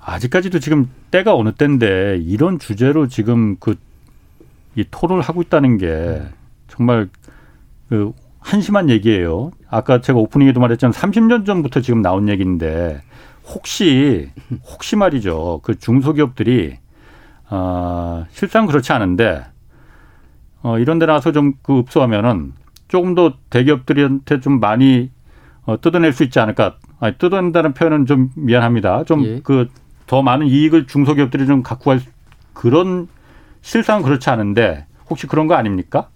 아직까지도 지금 때가 어느 때인데 이런 주제로 지금 그 이 토론을 하고 있다는 게 정말 그 한심한 얘기예요. 아까 제가 오프닝에도 말했지만 30년 전부터 지금 나온 얘기인데 혹시 혹시 말이죠. 그 중소기업들이 어, 실상 그렇지 않은데 어, 이런 데 나와서 좀 그 읍소하면은 조금 더 대기업들한테 좀 많이 어, 뜯어낼 수 있지 않을까. 아니, 뜯어낸다는 표현은 좀 미안합니다. 좀 그더 예. 많은 이익을 중소기업들이 좀 갖고 갈 그런 실상은 그렇지 않은데 혹시 그런 거 아닙니까?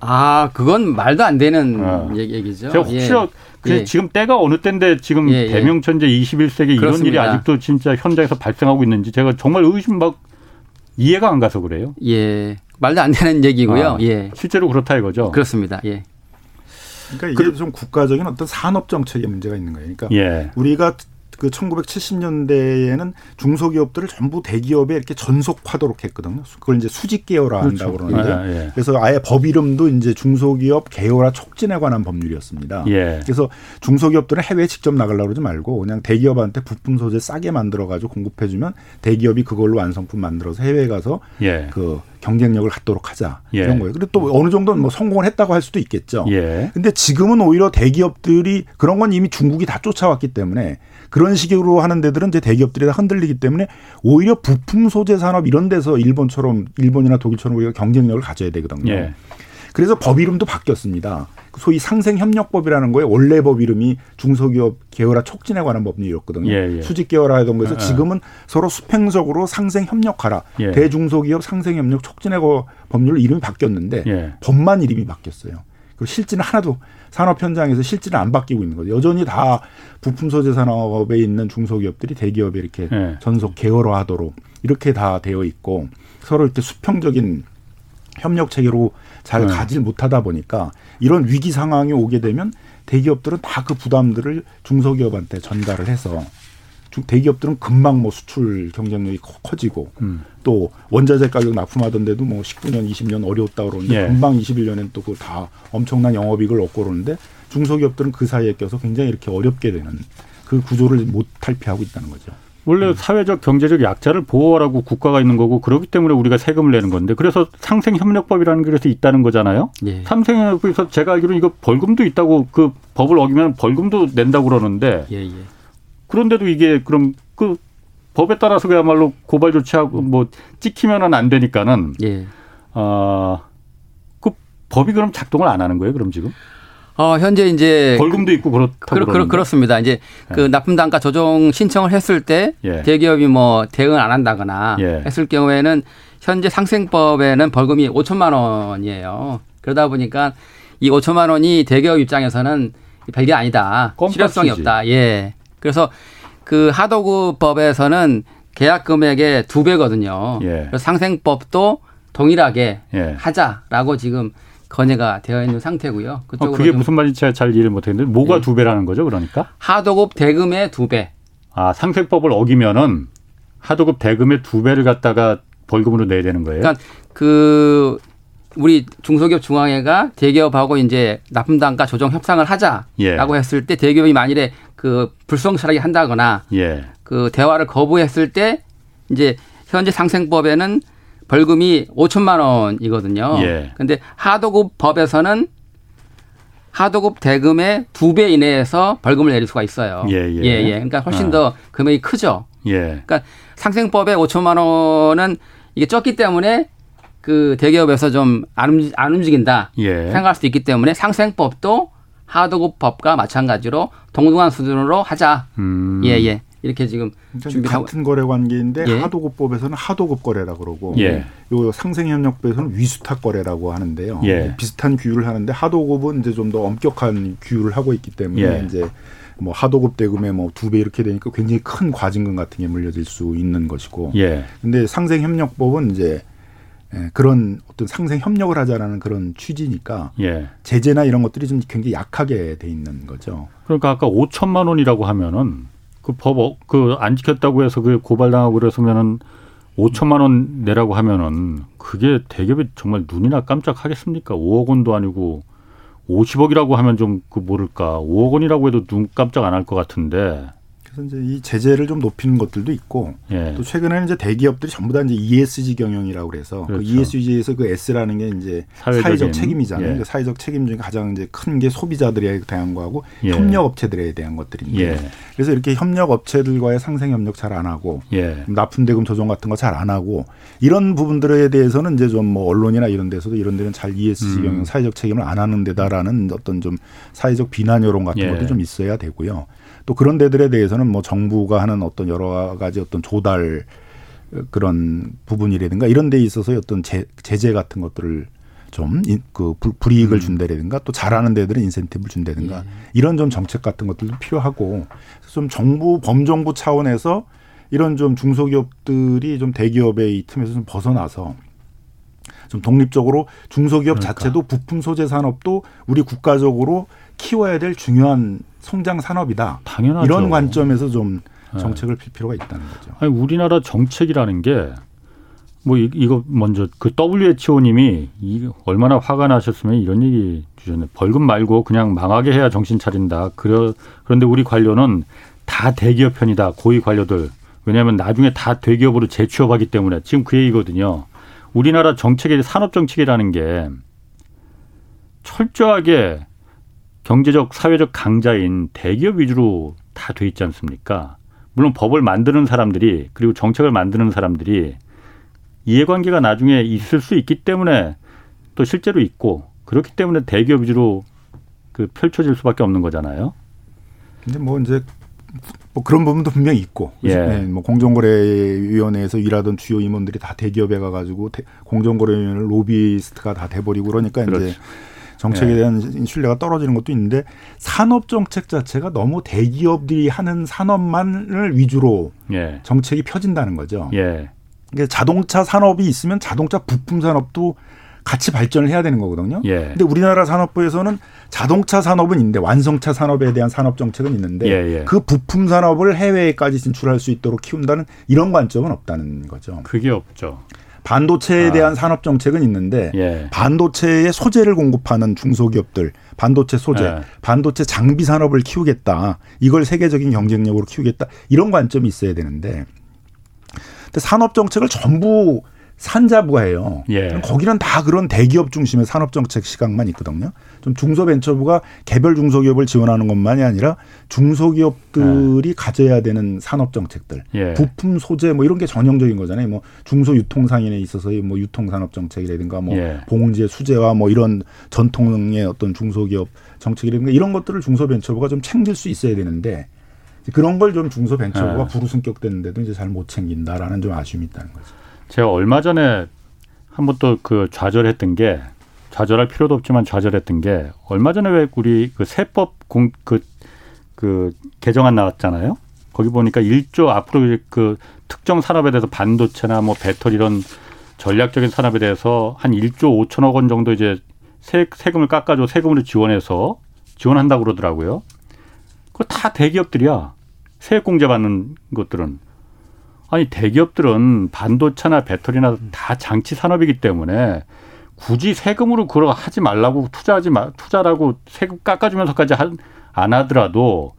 아, 그건 말도 안 되는 어. 얘기죠. 제가 혹시나 예. 예. 지금 때가 어느 때인데 지금 예, 예. 대명천재 21세기 그렇습니다. 이런 일이 아직도 진짜 현장에서 발생하고 있는지 제가 정말 의심 막 이해가 안 가서 그래요. 예. 말도 안 되는 얘기고요. 아, 예. 실제로 그렇다 이거죠. 그렇습니다. 예. 그러니까 이게 그, 좀 국가적인 어떤 산업 정책의 문제가 있는 거예요. 그러니까 예. 우리가 그 1970년대에는 중소기업들을 전부 대기업에 이렇게 전속화도록 했거든요. 그걸 이제 수직 계열화 한다고 그렇죠. 그러는데 아, 예. 그래서 아예 법 이름도 이제 중소기업 계열화 촉진에 관한 법률이었습니다. 예. 그래서 중소기업들은 해외에 직접 나가려고 그러지 말고 그냥 대기업한테 부품 소재 싸게 만들어 가지고 공급해 주면 대기업이 그걸로 완성품 만들어서 해외에 가서 예. 그 경쟁력을 갖도록 하자 예. 이런 거예요. 그리고 또 어느 정도는 뭐 성공을 했다고 할 수도 있겠죠. 예. 근데 지금은 오히려 대기업들이 그런 건 이미 중국이 다 쫓아왔기 때문에 그런 식으로 하는 데들은 이제 대기업들이 다 흔들리기 때문에 오히려 부품 소재 산업 이런 데서 일본처럼 일본이나 독일처럼 우리가 경쟁력을 가져야 되거든요. 예. 그래서 법 이름도 바뀌었습니다. 소위 상생협력법이라는 거에 원래 법 이름이 중소기업 계열화 촉진에 관한 법률이었거든요. 예, 예. 수직 계열화하던 거에서 아, 아. 지금은 서로 수평적으로 상생협력하라. 예. 대중소기업 상생협력 관한 법률 이름이 바뀌었는데 예. 법만 이름이 바뀌었어요. 그리고 실질은 하나도 산업 현장에서 실질은 안 바뀌고 있는 거죠. 여전히 다 부품 소재 산업에 있는 중소기업들이 대기업에 이렇게 네. 전속 계열화하도록 이렇게 다 되어 있고 서로 이렇게 수평적인 협력 체계로 잘 네. 가질 못하다 보니까 이런 위기 상황이 오게 되면 대기업들은 다 그 부담들을 중소기업한테 전달을 해서 대기업들은 금방 뭐 수출 경쟁력이 커지고 음. 또 원자재 가격 납품하던데도 뭐 19년, 20년 어려웠다 그러는데 예. 금방 21년엔 또 그 다 엄청난 영업이익을 얻고 그러는데 중소기업들은 그 사이에 껴서 굉장히 이렇게 어렵게 되는 그 구조를 못 탈피하고 있다는 거죠. 원래 음. 사회적 경제적 약자를 보호하라고 국가가 있는 거고 그렇기 때문에 우리가 세금을 내는 건데 그래서 상생협력법이라는 게 그래서 있다는 거잖아요. 예. 상생협력법에서 제가 알기로는 이거 벌금도 있다고 그 법을 어기면 벌금도 낸다고 그러는데 예, 예. 그런데도 이게 그럼 그 법에 따라서 그야말로 고발 조치하고 뭐 찍히면은 안 되니까는 예. 어 그 법이 그럼 작동을 안 하는 거예요? 그럼 지금? 어, 현재 이제 벌금도 있고 그렇다고 그렇, 그렇 습니다. 이제 예. 그 납품 단가 조정 신청을 했을 때 예. 대기업이 뭐 대응을 안 한다거나 예. 했을 경우에는 현재 상생법에는 벌금이 5천만 원이에요. 그러다 보니까 이 5천만 원이 대기업 입장에서는 별게 아니다. 실효성이 없다. 예. 그래서 그 하도급법에서는 계약 금액의 두 배거든요. 예. 그래서 상생법도 동일하게 예. 하자라고 지금 건의가 되어 있는 상태고요. 그쪽으로 어, 그게 무슨 말인지 제가 잘 이해를 못했는데 뭐가 예. 두 배라는 거죠, 그러니까? 하도급 대금의 두 배. 아 상생법을 어기면은 하도급 대금의 두 배를 갖다가 벌금으로 내야 되는 거예요. 그러니까 그 우리 중소기업 중앙회가 대기업하고 이제 납품 단가 조정 협상을 하자라고 예. 했을 때 대기업이 만일에 그 불성실하게 한다거나 예. 그 대화를 거부했을 때 이제 현재 상생법에는 벌금이 5천만 원이거든요. 예. 근데 하도급 법에서는 하도급 대금의 두 배 이내에서 벌금을 내릴 수가 있어요. 예, 예. 예, 예. 그러니까 훨씬 아. 더 금액이 크죠. 예. 그러니까 상생법의 5천만 원은 이게 적기 때문에 그 대기업에서 좀안 움직인다 예. 생각할 수도 있기 때문에 상생법도 하도급 법과 마찬가지로 동등한 수준으로 하자. 음. 예, 예. 이렇게 지금 그러니까 같은 거래 관계인데 예. 하도급법에서는 하도급 거래라 그러고 예. 요 상생협력법에서는 위수탁 거래라고 하는데요. 예. 비슷한 규율을 하는데 하도급은 이제 좀 더 엄격한 규율을 하고 있기 때문에 예. 이제 뭐 하도급 대금에 뭐두 배 이렇게 되니까 굉장히 큰 과징금 같은 게 물려질 수 있는 것이고. 예. 근데 상생협력법은 이제 예, 그런 어떤 상생 협력을 하자라는 그런 취지니까 예. 제재나 이런 것들이 좀 굉장히 약하게 돼 있는 거죠. 그러니까 아까 5천만 원이라고 하면은 그 법 그 안 지켰다고 해서 그 고발당하고 그래서면은 5천만 원 내라고 하면은 그게 대기업이 정말 눈이나 깜짝하겠습니까? 5억 원도 아니고 50억이라고 하면 좀 그 모를까. 5억 원이라고 해도 눈 깜짝 안 할 것 같은데 그래서 이제 이 제재를 좀 높이는 것들도 있고 예. 또 최근에는 이제 대기업들이 전부 다 이제 ESG 경영이라고 그래서 그 그렇죠. 그 ESG에서 그 S라는 게 이제 사회적 책임이잖아요. 예. 그 사회적 책임 중에 가장 이제 큰 게 소비자들에 대한 거하고 예. 협력 업체들에 대한 것들인데 예. 그래서 이렇게 협력 업체들과의 상생 협력 잘 안 하고 예. 납품 대금 조정 같은 거 잘 안 하고 이런 부분들에 대해서는 이제 좀 뭐 언론이나 이런 데서도 이런 데는 잘 ESG 음. 경영 사회적 책임을 안 하는 데다라는 어떤 좀 사회적 비난 여론 같은 예. 것도 좀 있어야 되고요. 또 그런 데들에 대해서는 뭐 정부가 하는 어떤 여러 가지 어떤 조달 그런 부분이라든가 이런 데 있어서 어떤 제, 제재 같은 것들을 좀그 불이익을 음. 준다라든가 또 잘하는 데들은 인센티브를 준다든가 예. 이런 좀 정책 같은 것들도 필요하고 좀 정부 범정부 차원에서 이런 좀 중소기업들이 좀 대기업의 이 틈에서 좀 벗어나서 좀 독립적으로 중소기업 그러니까. 자체도 부품 소재 산업도 우리 국가적으로 키워야 될 중요한 성장 산업이다. 당연하죠. 이런 관점에서 좀 네. 정책을 필 필요가 있다는 거죠. 아니, 우리나라 정책이라는 게 뭐 이거 먼저 그 WHO님이 이 얼마나 화가 나셨으면 이런 얘기 주셨네. 벌금 말고 그냥 망하게 해야 정신 차린다. 그러, 그런데 우리 관료는 다 대기업 편이다. 고위 관료들. 왜냐하면 나중에 다 대기업으로 재취업하기 때문에 지금 그 얘기거든요. 우리나라 정책의 산업 정책이라는 게 철저하게 경제적 사회적 강자인 대기업 위주로 다 돼 있지 않습니까? 물론 법을 만드는 사람들이 그리고 정책을 만드는 사람들이 이해관계가 나중에 있을 수 있기 때문에 또 실제로 있고 그렇기 때문에 대기업 위주로 그 펼쳐질 수밖에 없는 거잖아요. 근데 뭐 이제 뭐 그런 부분도 분명히 있고, 예. 네, 뭐 공정거래위원회에서 일하던 주요 임원들이 다 대기업에 가가지고 공정거래위원회 로비스트가 다 돼버리고 그러니까 그렇지. 이제 정책에 예. 대한 신뢰가 떨어지는 것도 있는데 산업 정책 자체가 너무 대기업들이 하는 산업만을 위주로 예. 정책이 펴진다는 거죠. 예. 그러니까 자동차 산업이 있으면 자동차 부품 산업도 같이 발전을 해야 되는 거거든요. 예. 근데 우리나라 산업부에서는 자동차 산업은 있는데 완성차 산업에 대한 산업 정책은 있는데 예예. 예. 그 부품 산업을 해외에까지 진출할 수 있도록 키운다는 이런 관점은 없다는 거죠. 그게 없죠. 반도체에 아. 대한 산업 정책은 있는데 예. 반도체의 소재를 공급하는 중소기업들, 반도체 소재, 예. 반도체 장비 산업을 키우겠다. 이걸 세계적인 경쟁력으로 키우겠다. 이런 관점이 있어야 되는데 근데 산업 정책을 전부 산자부가 해요. 예. 거기는 다 그런 대기업 중심의 산업 정책 시각만 있거든요. 좀 중소벤처부가 개별 중소기업을 지원하는 것만이 아니라 중소기업들이 예. 가져야 되는 산업 정책들, 예. 부품 소재 뭐 이런 게 전형적인 거잖아요. 뭐 중소 유통 상인에 있어서의 뭐 유통 산업 정책이라든가 뭐 예. 봉제 수제화 뭐 이런 전통의 어떤 중소기업 정책이라든가 이런 것들을 중소벤처부가 좀 챙길 수 있어야 되는데 그런 걸 좀 중소벤처부가 예. 부르승격됐는데도 이제 잘 못 챙긴다라는 좀 아쉬움이 있다는 거죠. 제가 얼마 전에 한 번 또 그 좌절했던 게 좌절할 필요도 없지만 좌절했던 게 얼마 전에 왜 우리 그 세법 공 그 그 개정안 나왔잖아요. 거기 보니까 일조 앞으로 그 특정 산업에 대해서 반도체나 뭐 배터리 이런 전략적인 산업에 대해서 한 일조오천억원 정도 이제 세, 세금을 깎아줘 세금으로 지원해서 지원한다고 그러더라고요. 그거 다 대기업들이야. 세액 공제 받는 것들은. 아니 대기업들은 반도체나 배터리나 다 장치 산업이기 때문에 굳이 세금으로 그러 하지 말라고 투자하지 마 투자라고 세금 깎아주면서까지 한, 안 하더라도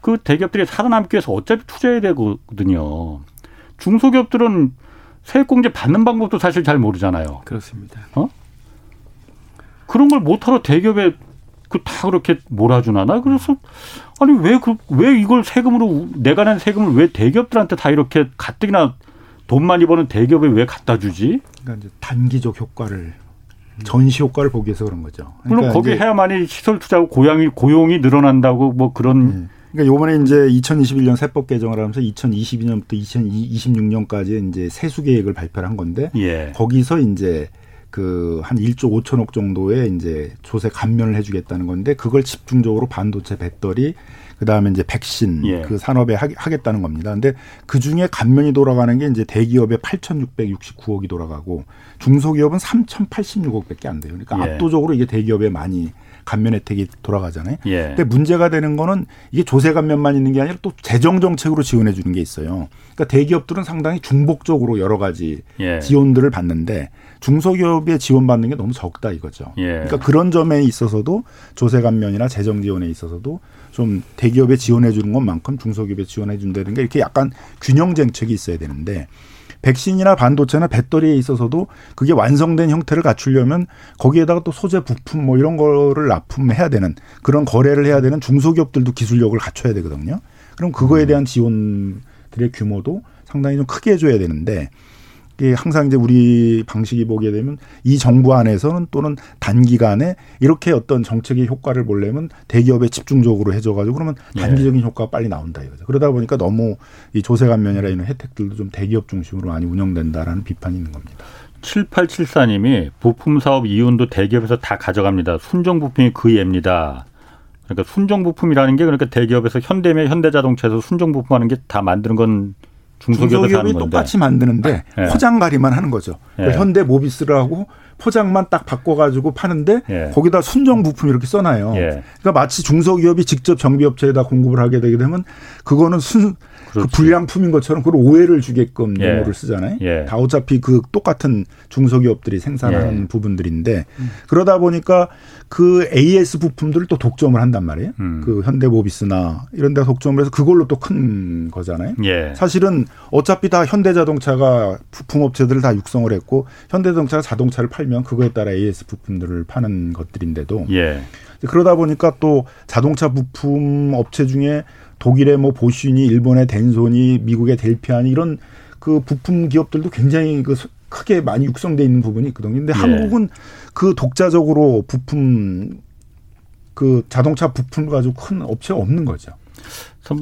그 대기업들이 살아남기 위해서 어차피 투자해야 되거든요. 중소기업들은 세액공제 받는 방법도 사실 잘 모르잖아요. 그렇습니다. 어? 그런 걸 못하러 대기업에 그 다 그렇게 몰아주나? 나 그래서 아니 왜그왜 그, 왜 이걸 세금으로 내가 낸 세금을 왜 대기업들한테 다 이렇게 가뜩이나 돈 많이 버는 대기업에 왜 갖다 주지? 그러니까 이제 단기적 효과를 전시 효과를 보기 위해서 그런 거죠. 그러니까 물론 거기 해야만이 시설 투자고 고용이 고용이 늘어난다고 뭐 그런. 네. 그러니까 요번에 이제 2021년 세법 개정을 하면서 2022년부터 2026년까지 이제 세수 계획을 발표를 한 건데 예. 거기서 이제 그 한 1조 5천억 정도의 이제 조세 감면을 해주겠다는 건데 그걸 집중적으로 반도체 배터리 그 다음에 이제 백신 예. 그 산업에 하겠다는 겁니다. 근데 그 중에 감면이 돌아가는 게 이제 대기업에 8,669억이 돌아가고 중소기업은 3,086억밖에 안 돼요. 그러니까 예. 압도적으로 이게 대기업에 많이 감면 혜택이 돌아가잖아요. 예. 근데 문제가 되는 거는 이게 조세 감면만 있는 게 아니라 또 재정 정책으로 지원해 주는 게 있어요. 그러니까 대기업들은 상당히 중복적으로 여러 가지 예. 지원들을 받는데 중소기업에 지원받는 게 너무 적다 이거죠. 예. 그러니까 그런 점에 있어서도 조세 감면이나 재정 지원에 있어서도 좀 대기업에 지원해 주는 것만큼 중소기업에 지원해 준다는 게 이렇게 약간 균형 정책이 있어야 되는데 백신이나 반도체나 배터리에 있어서도 그게 완성된 형태를 갖추려면 거기에다가 또 소재 부품 뭐 이런 거를 납품해야 되는 그런 거래를 해야 되는 중소기업들도 기술력을 갖춰야 되거든요. 그럼 그거에 음. 대한 지원들의 규모도 상당히 좀 크게 해줘야 되는데 항상 이제 우리 방식이 보게 되면 이 정부 안에서는 또는 단기간에 이렇게 어떤 정책의 효과를 보려면 대기업에 집중적으로 해줘가지고 그러면 예. 단기적인 예. 효과가 빨리 나온다 이거죠. 그러다 보니까 너무 이 조세 감면이라 이런 혜택들도 좀 대기업 중심으로 많이 운영된다라는 비판이 있는 겁니다. 7874님이 부품 사업 이윤도 대기업에서 다 가져갑니다. 순정 부품이 그 예입니다. 그러니까 순정 부품이라는 게 그러니까 대기업에서 현대면 현대자동차에서 순정 부품하는 게 다 만드는 건 중소기업이 똑같이 만드는데 네. 포장가리만 하는 거죠. 네. 현대 모비스를 하고 포장만 딱 바꿔가지고 파는데 예. 거기다 순정 부품 이렇게 써놔요. 예. 그러니까 마치 중소기업이 직접 정비업체에다 공급을 하게 되게 되면 그거는 순 그 불량품인 것처럼 그걸 오해를 주게끔 예. 용어를 쓰잖아요. 예. 다 어차피 그 똑같은 중소기업들이 생산하는 예. 부분들인데 음. 그러다 보니까 그 AS 부품들을 또 독점을 한단 말이에요. 음. 그 현대모비스나 이런 데 독점을 해서 그걸로 또 큰 거잖아요. 예. 사실은 어차피 다 현대자동차가 부품업체들을 다 육성을 했고 현대자동차가 자동차를 팔면 그거에 따라 AS 부품들을 파는 것들인데도 예. 그러다 보니까 또 자동차 부품 업체 중에 독일의 뭐 보쉬니, 일본의 덴소니, 미국의 델피아니 이런 그 부품 기업들도 굉장히 그 크게 많이 육성돼 있는 부분이 있거든요. 근데 예. 한국은 그 독자적으로 부품 그 자동차 부품 가지고 큰 업체가 없는 거죠.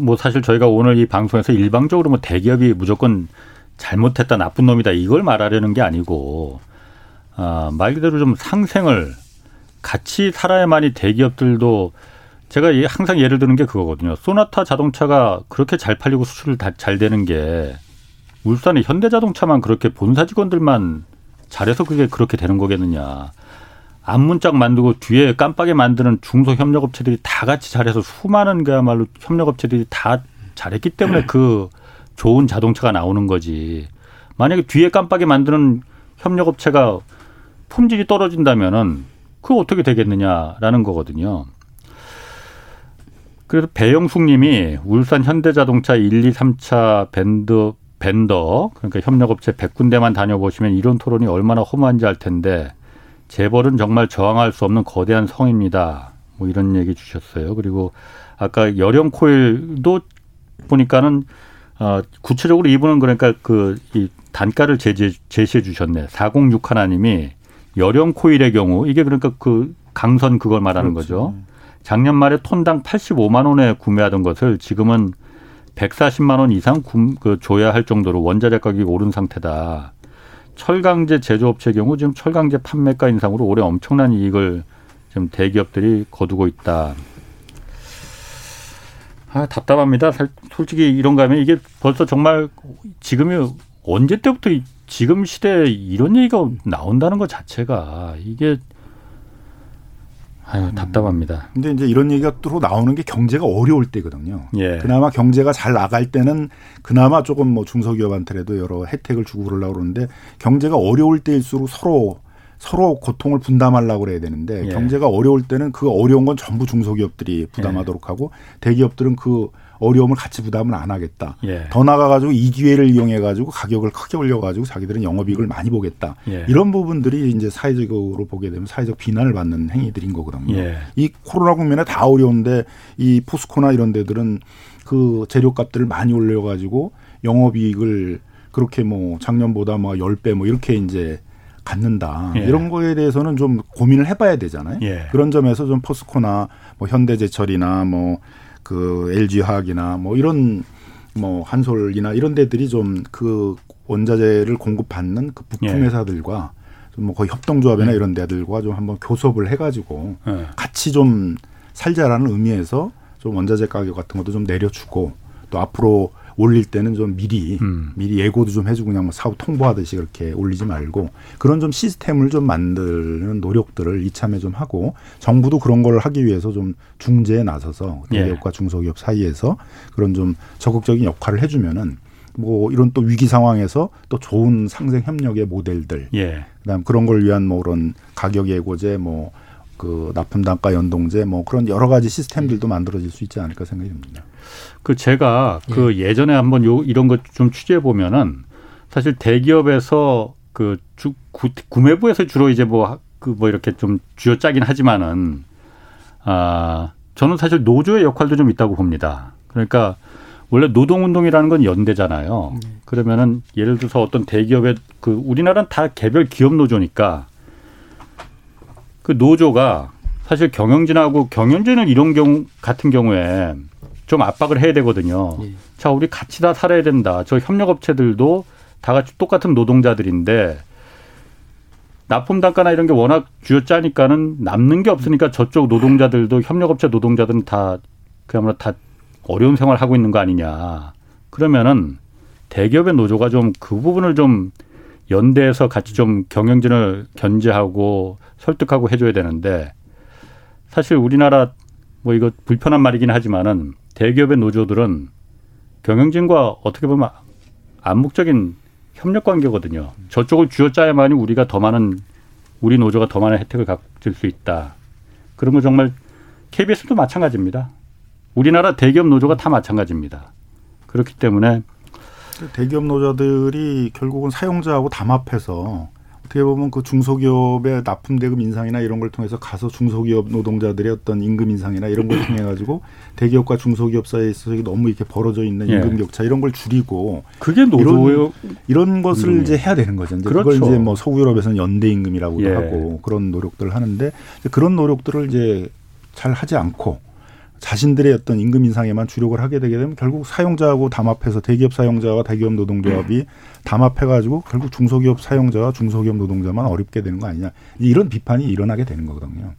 뭐 사실 저희가 오늘 이 방송에서 일방적으로 뭐 대기업이 무조건 잘못했다 나쁜 놈이다 이걸 말하려는 게 아니고 아, 말 그대로 좀 상생을 같이 살아야만이 대기업들도 제가 항상 예를 드는 게 그거거든요. 소나타 자동차가 그렇게 잘 팔리고 수출을 다 잘 되는 게 울산의 현대자동차만 그렇게 본사 직원들만 잘해서 그게 그렇게 되는 거겠느냐. 앞문짝 만들고 뒤에 깜빡이 만드는 중소 협력업체들이 다 같이 잘해서 수많은 그야말로 협력업체들이 다 잘했기 때문에 그 좋은 자동차가 나오는 거지. 만약에 뒤에 깜빡이 만드는 협력업체가 품질이 떨어진다면은 그거 어떻게 되겠느냐라는 거거든요. 그래서 배영숙 님이 울산 현대자동차 1, 2, 3차 밴드 벤더 그러니까 협력업체 100군데만 다녀보시면 이런 토론이 얼마나 허무한지 알 텐데 재벌은 정말 저항할 수 없는 거대한 성입니다. 뭐 이런 얘기 주셨어요. 그리고 아까 여령 코일도 보니까는 어 구체적으로 이분은 그러니까 그 이 단가를 제시, 제시해 주셨네. 406 하나님이 여령 코일의 경우 이게 그러니까 그 강선 그걸 말하는 그렇죠. 거죠. 작년 말에 톤당 85만 원에 구매하던 것을 지금은 140만 원 이상 구, 그 줘야 할 정도로 원자재 가격이 오른 상태다. 철강제 제조업체의 경우 지금 철강제 판매가 인상으로 올해 엄청난 이익을 지금 대기업들이 거두고 있다. 아, 답답합니다. 솔직히 이런가 하면 이게 벌써 정말 지금이 언제 때부터 지금 시대에 이런 얘기가 나온다는 것 자체가 이게 아유, 답답합니다. 근데 이제 이런 얘기가 또 나오는 게 경제가 어려울 때거든요. 예. 그나마 경제가 잘 나갈 때는 그나마 조금 뭐 중소기업한테라도 여러 혜택을 주고 그러려고 그러는데 경제가 어려울 때일수록 서로 서로 고통을 분담하려고 그래야 되는데 예. 경제가 어려울 때는 그 어려운 건 전부 중소기업들이 부담하도록 예. 하고 대기업들은 그 어려움을 같이 부담을 안 하겠다. 예. 더 나가가지고 이 기회를 이용해가지고 가격을 크게 올려가지고 자기들은 영업이익을 많이 보겠다. 예. 이런 부분들이 이제 사회적으로 보게 되면 사회적 비난을 받는 행위들인 거거든요. 예. 이 코로나 국면에 다 어려운데 이 포스코나 이런 데들은 그 재료값들을 많이 올려가지고 영업이익을 그렇게 뭐 작년보다 뭐 10배 뭐 이렇게 이제 갖는다. 예. 이런 거에 대해서는 좀 고민을 해봐야 되잖아요. 예. 그런 점에서 좀 포스코나 뭐 현대제철이나 뭐 그 LG화학이나 뭐 이런 뭐 한솔이나 이런 데들이 좀 그 원자재를 공급받는 그 부품 예. 회사들과 좀 뭐 거의 협동조합이나 예. 이런 데들과 좀 한번 교섭을 해가지고 예. 같이 좀 살자라는 의미에서 좀 원자재 가격 같은 것도 좀 내려주고 또 앞으로 올릴 때는 좀 미리 음. 미리 예고도 좀 해주고 그냥 뭐 사업 통보하듯이 그렇게 올리지 말고 그런 좀 시스템을 좀 만드는 노력들을 이참에 좀 하고 정부도 그런 걸 하기 위해서 좀 중재에 나서서 예. 대기업과 중소기업 사이에서 그런 좀 적극적인 역할을 해주면은 뭐 이런 또 위기 상황에서 또 좋은 상생 협력의 모델들, 예. 그다음 그런 걸 위한 뭐 그런 가격 예고제, 뭐 그 납품 단가 연동제, 뭐 그런 여러 가지 시스템들도 만들어질 수 있지 않을까 생각이 듭니다. 그 제가 예. 그 예 전에 한번 요 이런 것 좀 취재해 보면은 사실 대기업에서 그 주, 구, 구매부에서 주로 이제 뭐 그뭐 뭐 이렇게 좀 쥐어짜긴 하지만은 아 저는 사실 노조의 역할도 좀 있다고 봅니다. 그러니까 원래 노동운동이라는 건 연대잖아요. 네. 그러면은 예를 들어서 어떤 대기업의 그 우리나라는 다 개별 기업 노조니까 그 노조가 사실 경영진하고 경영진은 이런 경우 같은 경우에 좀 압박을 해야 되거든요. 예. 자, 우리 같이 다 살아야 된다. 저 협력업체들도 다 같이 똑같은 노동자들인데 납품 단가나 이런 게 워낙 쥐어짜니까는 남는 게 없으니까 저쪽 노동자들도 협력업체 노동자들은 다 그야말로 다 어려운 생활을 하고 있는 거 아니냐. 그러면은 대기업의 노조가 좀 그 부분을 좀 연대해서 같이 좀 경영진을 견제하고 설득하고 해줘야 되는데 사실 우리나라 뭐 이거 불편한 말이긴 하지만은 대기업의 노조들은 경영진과 어떻게 보면 암묵적인 협력 관계거든요. 저쪽을 쥐어짜야만이 우리가 더 많은 우리 노조가 더 많은 혜택을 가질 수 있다. 그런 건 정말 KBS도 마찬가지입니다. 우리나라 대기업 노조가 다 마찬가지입니다. 그렇기 때문에 대기업 노조들이 결국은 사용자하고 담합해서 어떻게 보면 그 중소기업의 납품 대금 인상이나 이런 걸 통해서 가서 중소기업 노동자들의 어떤 임금 인상이나 이런 걸 통해 가지고 대기업과 중소기업 사이에 있어서 너무 이렇게 벌어져 있는 예. 임금 격차 이런 걸 줄이고 그게 노조예요. 이런, 이런 것을 음. 이제 해야 되는 거죠. 이제 그렇죠. 그걸 이제 뭐 서구 유럽에서는 연대 임금이라고도 예. 하고 그런 노력들을 하는데 그런 노력들을 이제 잘 하지 않고 자신들의 어떤 임금 인상에만 주력을 하게 되게 되면 결국 사용자하고 담합해서 대기업 사용자와 대기업 노동조합이 담합해가지고 결국 중소기업 사용자와 중소기업 노동자만 어렵게 되는 거 아니냐 이런 비판이 일어나게 되는 거거든요.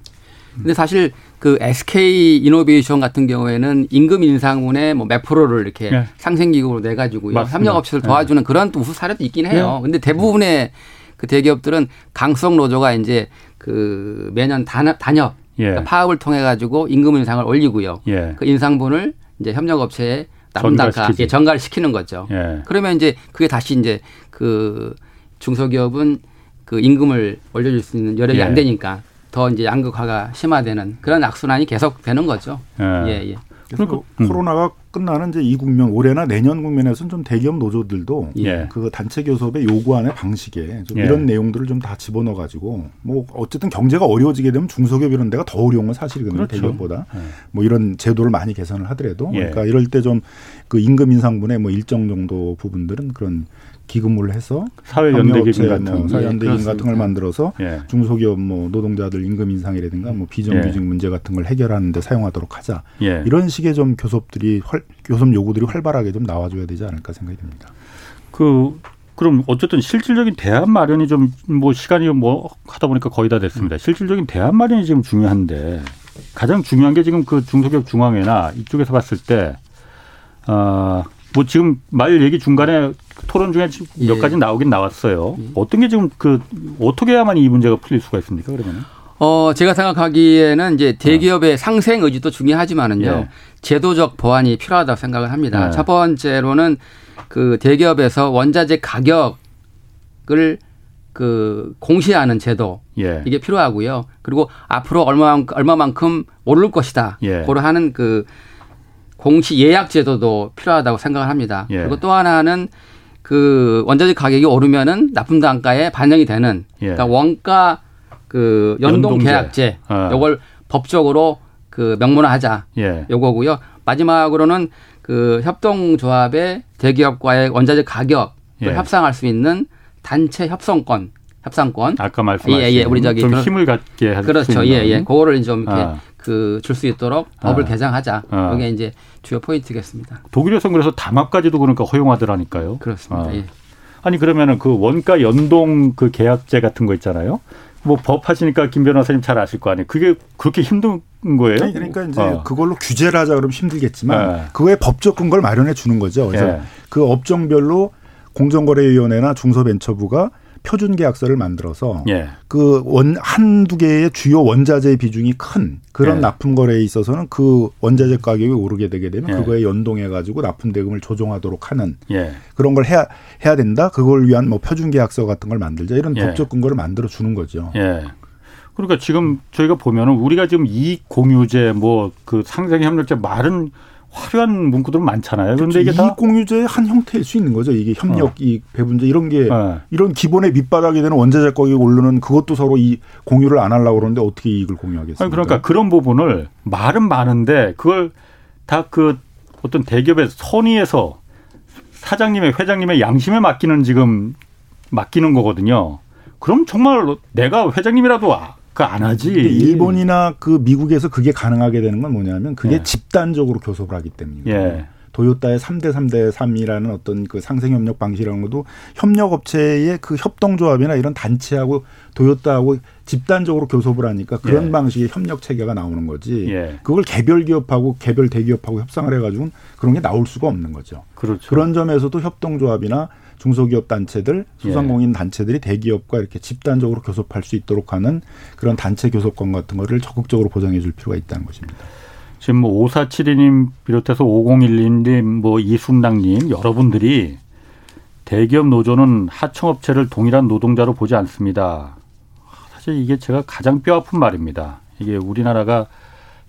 근데 사실 그 SK 이노베이션 같은 경우에는 임금 인상분의 뭐몇 프로를 이렇게 네. 상생기금으로 내 가지고 협력업체를 도와주는 네. 그런 또 우수 사례도 있긴 해요. 네. 근데 대부분의 그 대기업들은 강성 노조가 이제 그 매년 단합, 단협 예. 그러니까 파업을 통해 가지고 임금 인상을 올리고요. 예. 그 인상분을 이제 협력업체에 남당가 예, 전가를 시키는 거죠. 예. 그러면 이제 그게 다시 이제 그 중소기업은 그 임금을 올려줄 수 있는 여력이 예. 안 되니까 더 이제 양극화가 심화되는 그런 악순환이 계속 되는 거죠. 예, 예. 그래서 그러니까, 음. 코로나가 끝나는 이제 이 국면 올해나 내년 국면에서는 좀 대기업 노조들도 예. 그 단체 교섭의 요구안의 방식에 좀 예. 이런 내용들을 좀 다 집어넣어 가지고 뭐 어쨌든 경제가 어려워지게 되면 중소기업 이런 데가 더 어려운 건 사실이거든요 그렇죠. 대기업보다 예. 뭐 이런 제도를 많이 개선을 하더라도 예. 그러니까 이럴 때 좀 그 임금 인상분의 뭐 일정 정도 부분들은 그런 기금을 해서 사회연대기금 같은 뭐 사회연대기금 예, 같은 걸 만들어서 예. 중소기업 뭐 노동자들 임금 인상이라든가 뭐 비정규직 예. 문제 같은 걸 해결하는 데 사용하도록 하자. 예. 이런 식의 좀 교섭들이 활, 교섭 요구들이 활발하게 좀 나와줘야 되지 않을까 생각이 듭니다. 그 그럼 어쨌든 실질적인 대안 마련이 좀 뭐 시간이 뭐 하다 보니까 거의 다 됐습니다. 음. 실질적인 대안 마련이 지금 중요한데 가장 중요한 게 지금 그 중소기업 중앙회나 이쪽에서 봤을 때 아. 어, 뭐 지금 말 얘기 중간에 토론 중에 몇 예. 가지 나오긴 나왔어요. 예. 어떤 게 지금 그 어떻게 해야만 이 문제가 풀릴 수가 있습니까? 그러면? 어, 제가 생각하기에는 이제 대기업의 어. 상생 의지도 중요하지만은요. 예. 제도적 보완이 필요하다고 생각을 합니다. 예. 첫 번째로는 그 대기업에서 원자재 가격을 그 공시하는 제도 예. 이게 필요하고요. 그리고 앞으로 얼마 얼마만큼 오를 것이다. 예. 고로 하는 그 공시 예약 제도도 필요하다고 생각을 합니다. 예. 그리고 또 하나는 그 원자재 가격이 오르면은 납품 단가에 반영이 되는 예. 그러니까 원가 그 연동 연동제. 계약제 어. 요걸 법적으로 그 명문화하자 예. 요거고요. 마지막으로는 그 협동조합의 대기업과의 원자재 가격을 예. 협상할 수 있는 단체 협상권 협상권. 아까 말씀하신 예, 예. 우리 저기 좀 힘을 갖게 할 그렇죠. 예, 예. 그거를 좀 이렇게 아. 그 줄 수 있도록 법을 아. 개정하자. 아. 이게 이제 주요 포인트겠습니다. 독일에서는 그래서 담합까지도 그러니까 허용하더라니까요. 그렇습니다. 아. 예. 아니 그러면은 그 원가 연동 그 계약제 같은 거 있잖아요. 뭐 법 하시니까 김 변호사님 잘 아실 거 아니에요. 그게 그렇게 힘든 거예요? 아니, 그러니까 이제 어. 그걸로 규제를 하자 그러면 힘들겠지만 네. 그거에 법적 근거를 마련해 주는 거죠. 그래서 네. 그 업종별로 공정거래위원회나 중소벤처부가 표준 계약서를 만들어서 예. 그원 한두 개의 주요 원자재 비중이 큰 그런 예. 납품 거래에 있어서는 그 원자재 가격이 오르게 되게 되면 예. 그거에 연동해 가지고 납품 대금을 조정하도록 하는 예. 그런 걸 해야 해야 된다. 그걸 위한 뭐 표준 계약서 같은 걸 만들자 이런 예. 법적 근거를 만들어 주는 거죠. 예. 그러니까 지금 저희가 보면은 우리가 지금 이익 공유제 뭐 그 상생 협력제 말은 화려한 문구들은 많잖아요. 그런데 이게 이익 공유제의 한 형태일 수 있는 거죠. 이게 협력, 어. 이익, 배분제 이런 게 네. 이런 기본의 밑바닥이 되는 원자재 가격이 오르는 그것도 서로 이 공유를 안 하려고 그러는데 어떻게 이익을 공유하겠습니까? 그러니까 그런 부분을 말은 많은데 그걸 다 그 어떤 대기업의 선의에서 사장님의 회장님의 양심에 맡기는 지금 맡기는 거거든요. 그럼 정말 내가 회장님이라도 그 안 하지. 일본이나 그 미국에서 그게 가능하게 되는 건 뭐냐면 그게 예. 집단적으로 교섭을 하기 때문입니다. 예. 도요타의 3대 3대 3이라는 어떤 그 상생 협력 방식이라는 것도 협력 업체의 그 협동 조합이나 이런 단체하고 도요타하고 집단적으로 교섭을 하니까 그런 예. 방식의 협력 체계가 나오는 거지. 예. 그걸 개별 기업하고 개별 대기업하고 협상을 해 가지고는 그런 게 나올 수가 없는 거죠. 그렇죠. 그런 점에서도 협동조합이나 중소기업 단체들, 소상공인 예. 단체들이 대기업과 이렇게 집단적으로 교섭할 수 있도록 하는 그런 단체 교섭권 같은 거를 적극적으로 보장해 줄 필요가 있다는 것입니다. 지금 뭐 5472님 비롯해서 5012님, 뭐 이순당님 여러분들이 대기업 노조는 하청업체를 동일한 노동자로 보지 않습니다. 사실 이게 제가 가장 뼈아픈 말입니다. 이게 우리나라가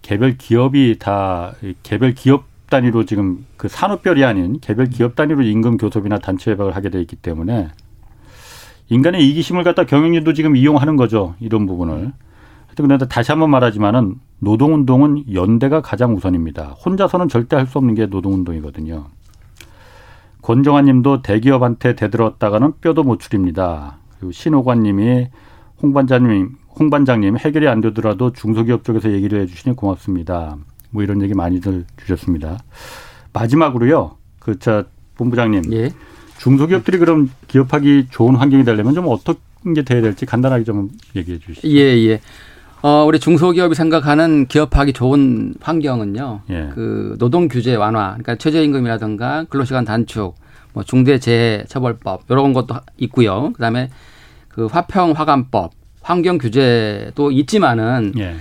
개별 기업이 다 개별 기업 단위로 지금 그 산업별이 아닌 개별 기업 단위로 임금 교섭이나 단체 협약을 하게 돼 있기 때문에 인간의 이기심을 갖다 경영진도 지금 이용하는 거죠. 이런 부분을. 하여튼 그런데 다시 한번 말하지만은 노동운동은 연대가 가장 우선입니다. 혼자서는 절대 할 수 없는 게 노동운동이거든요. 권정환 님도 대기업한테 대들었다가는 뼈도 못 추립니다. 그리고 신호관 님이 홍 반장님, 홍 반장님 해결이 안 되더라도 중소기업 쪽에서 얘기를 해 주시니 고맙습니다. 뭐 이런 얘기 많이들 주셨습니다. 마지막으로요. 그 자 본부장님. 예. 중소기업들이 그럼 기업하기 좋은 환경이 되려면 좀 어떤 게 돼야 될지 간단하게 좀 얘기해 주시죠. 예, 예. 어, 우리 중소기업이 생각하는 기업하기 좋은 환경은요. 예. 그 노동 규제 완화, 그러니까 최저임금이라든가 근로시간 단축, 뭐 중대재해처벌법 이런 것도 있고요. 그다음에 그 화평 화감법, 환경 규제도 있지만은 예.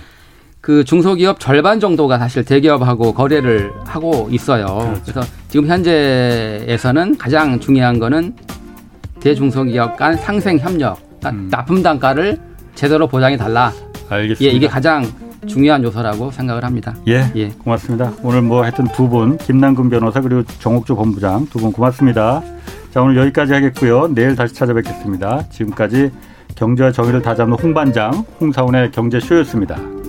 그 중소기업 절반 정도가 사실 대기업하고 거래를 하고 있어요. 그렇죠. 그래서 지금 현재에서는 가장 중요한 거는 대중소기업 간 상생 협력, 그러니까 음. 납품 단가를 제대로 보장해 달라. 알겠습니다. 예, 이게 가장 중요한 요소라고 생각을 합니다. 예, 예. 고맙습니다. 오늘 뭐 하여튼 두 분 김남근 변호사 그리고 정옥주 본부장 두 분 고맙습니다. 자 오늘 여기까지 하겠고요. 내일 다시 찾아뵙겠습니다. 지금까지 경제와 정의를 다잡는 홍반장 홍사원의 경제쇼였습니다.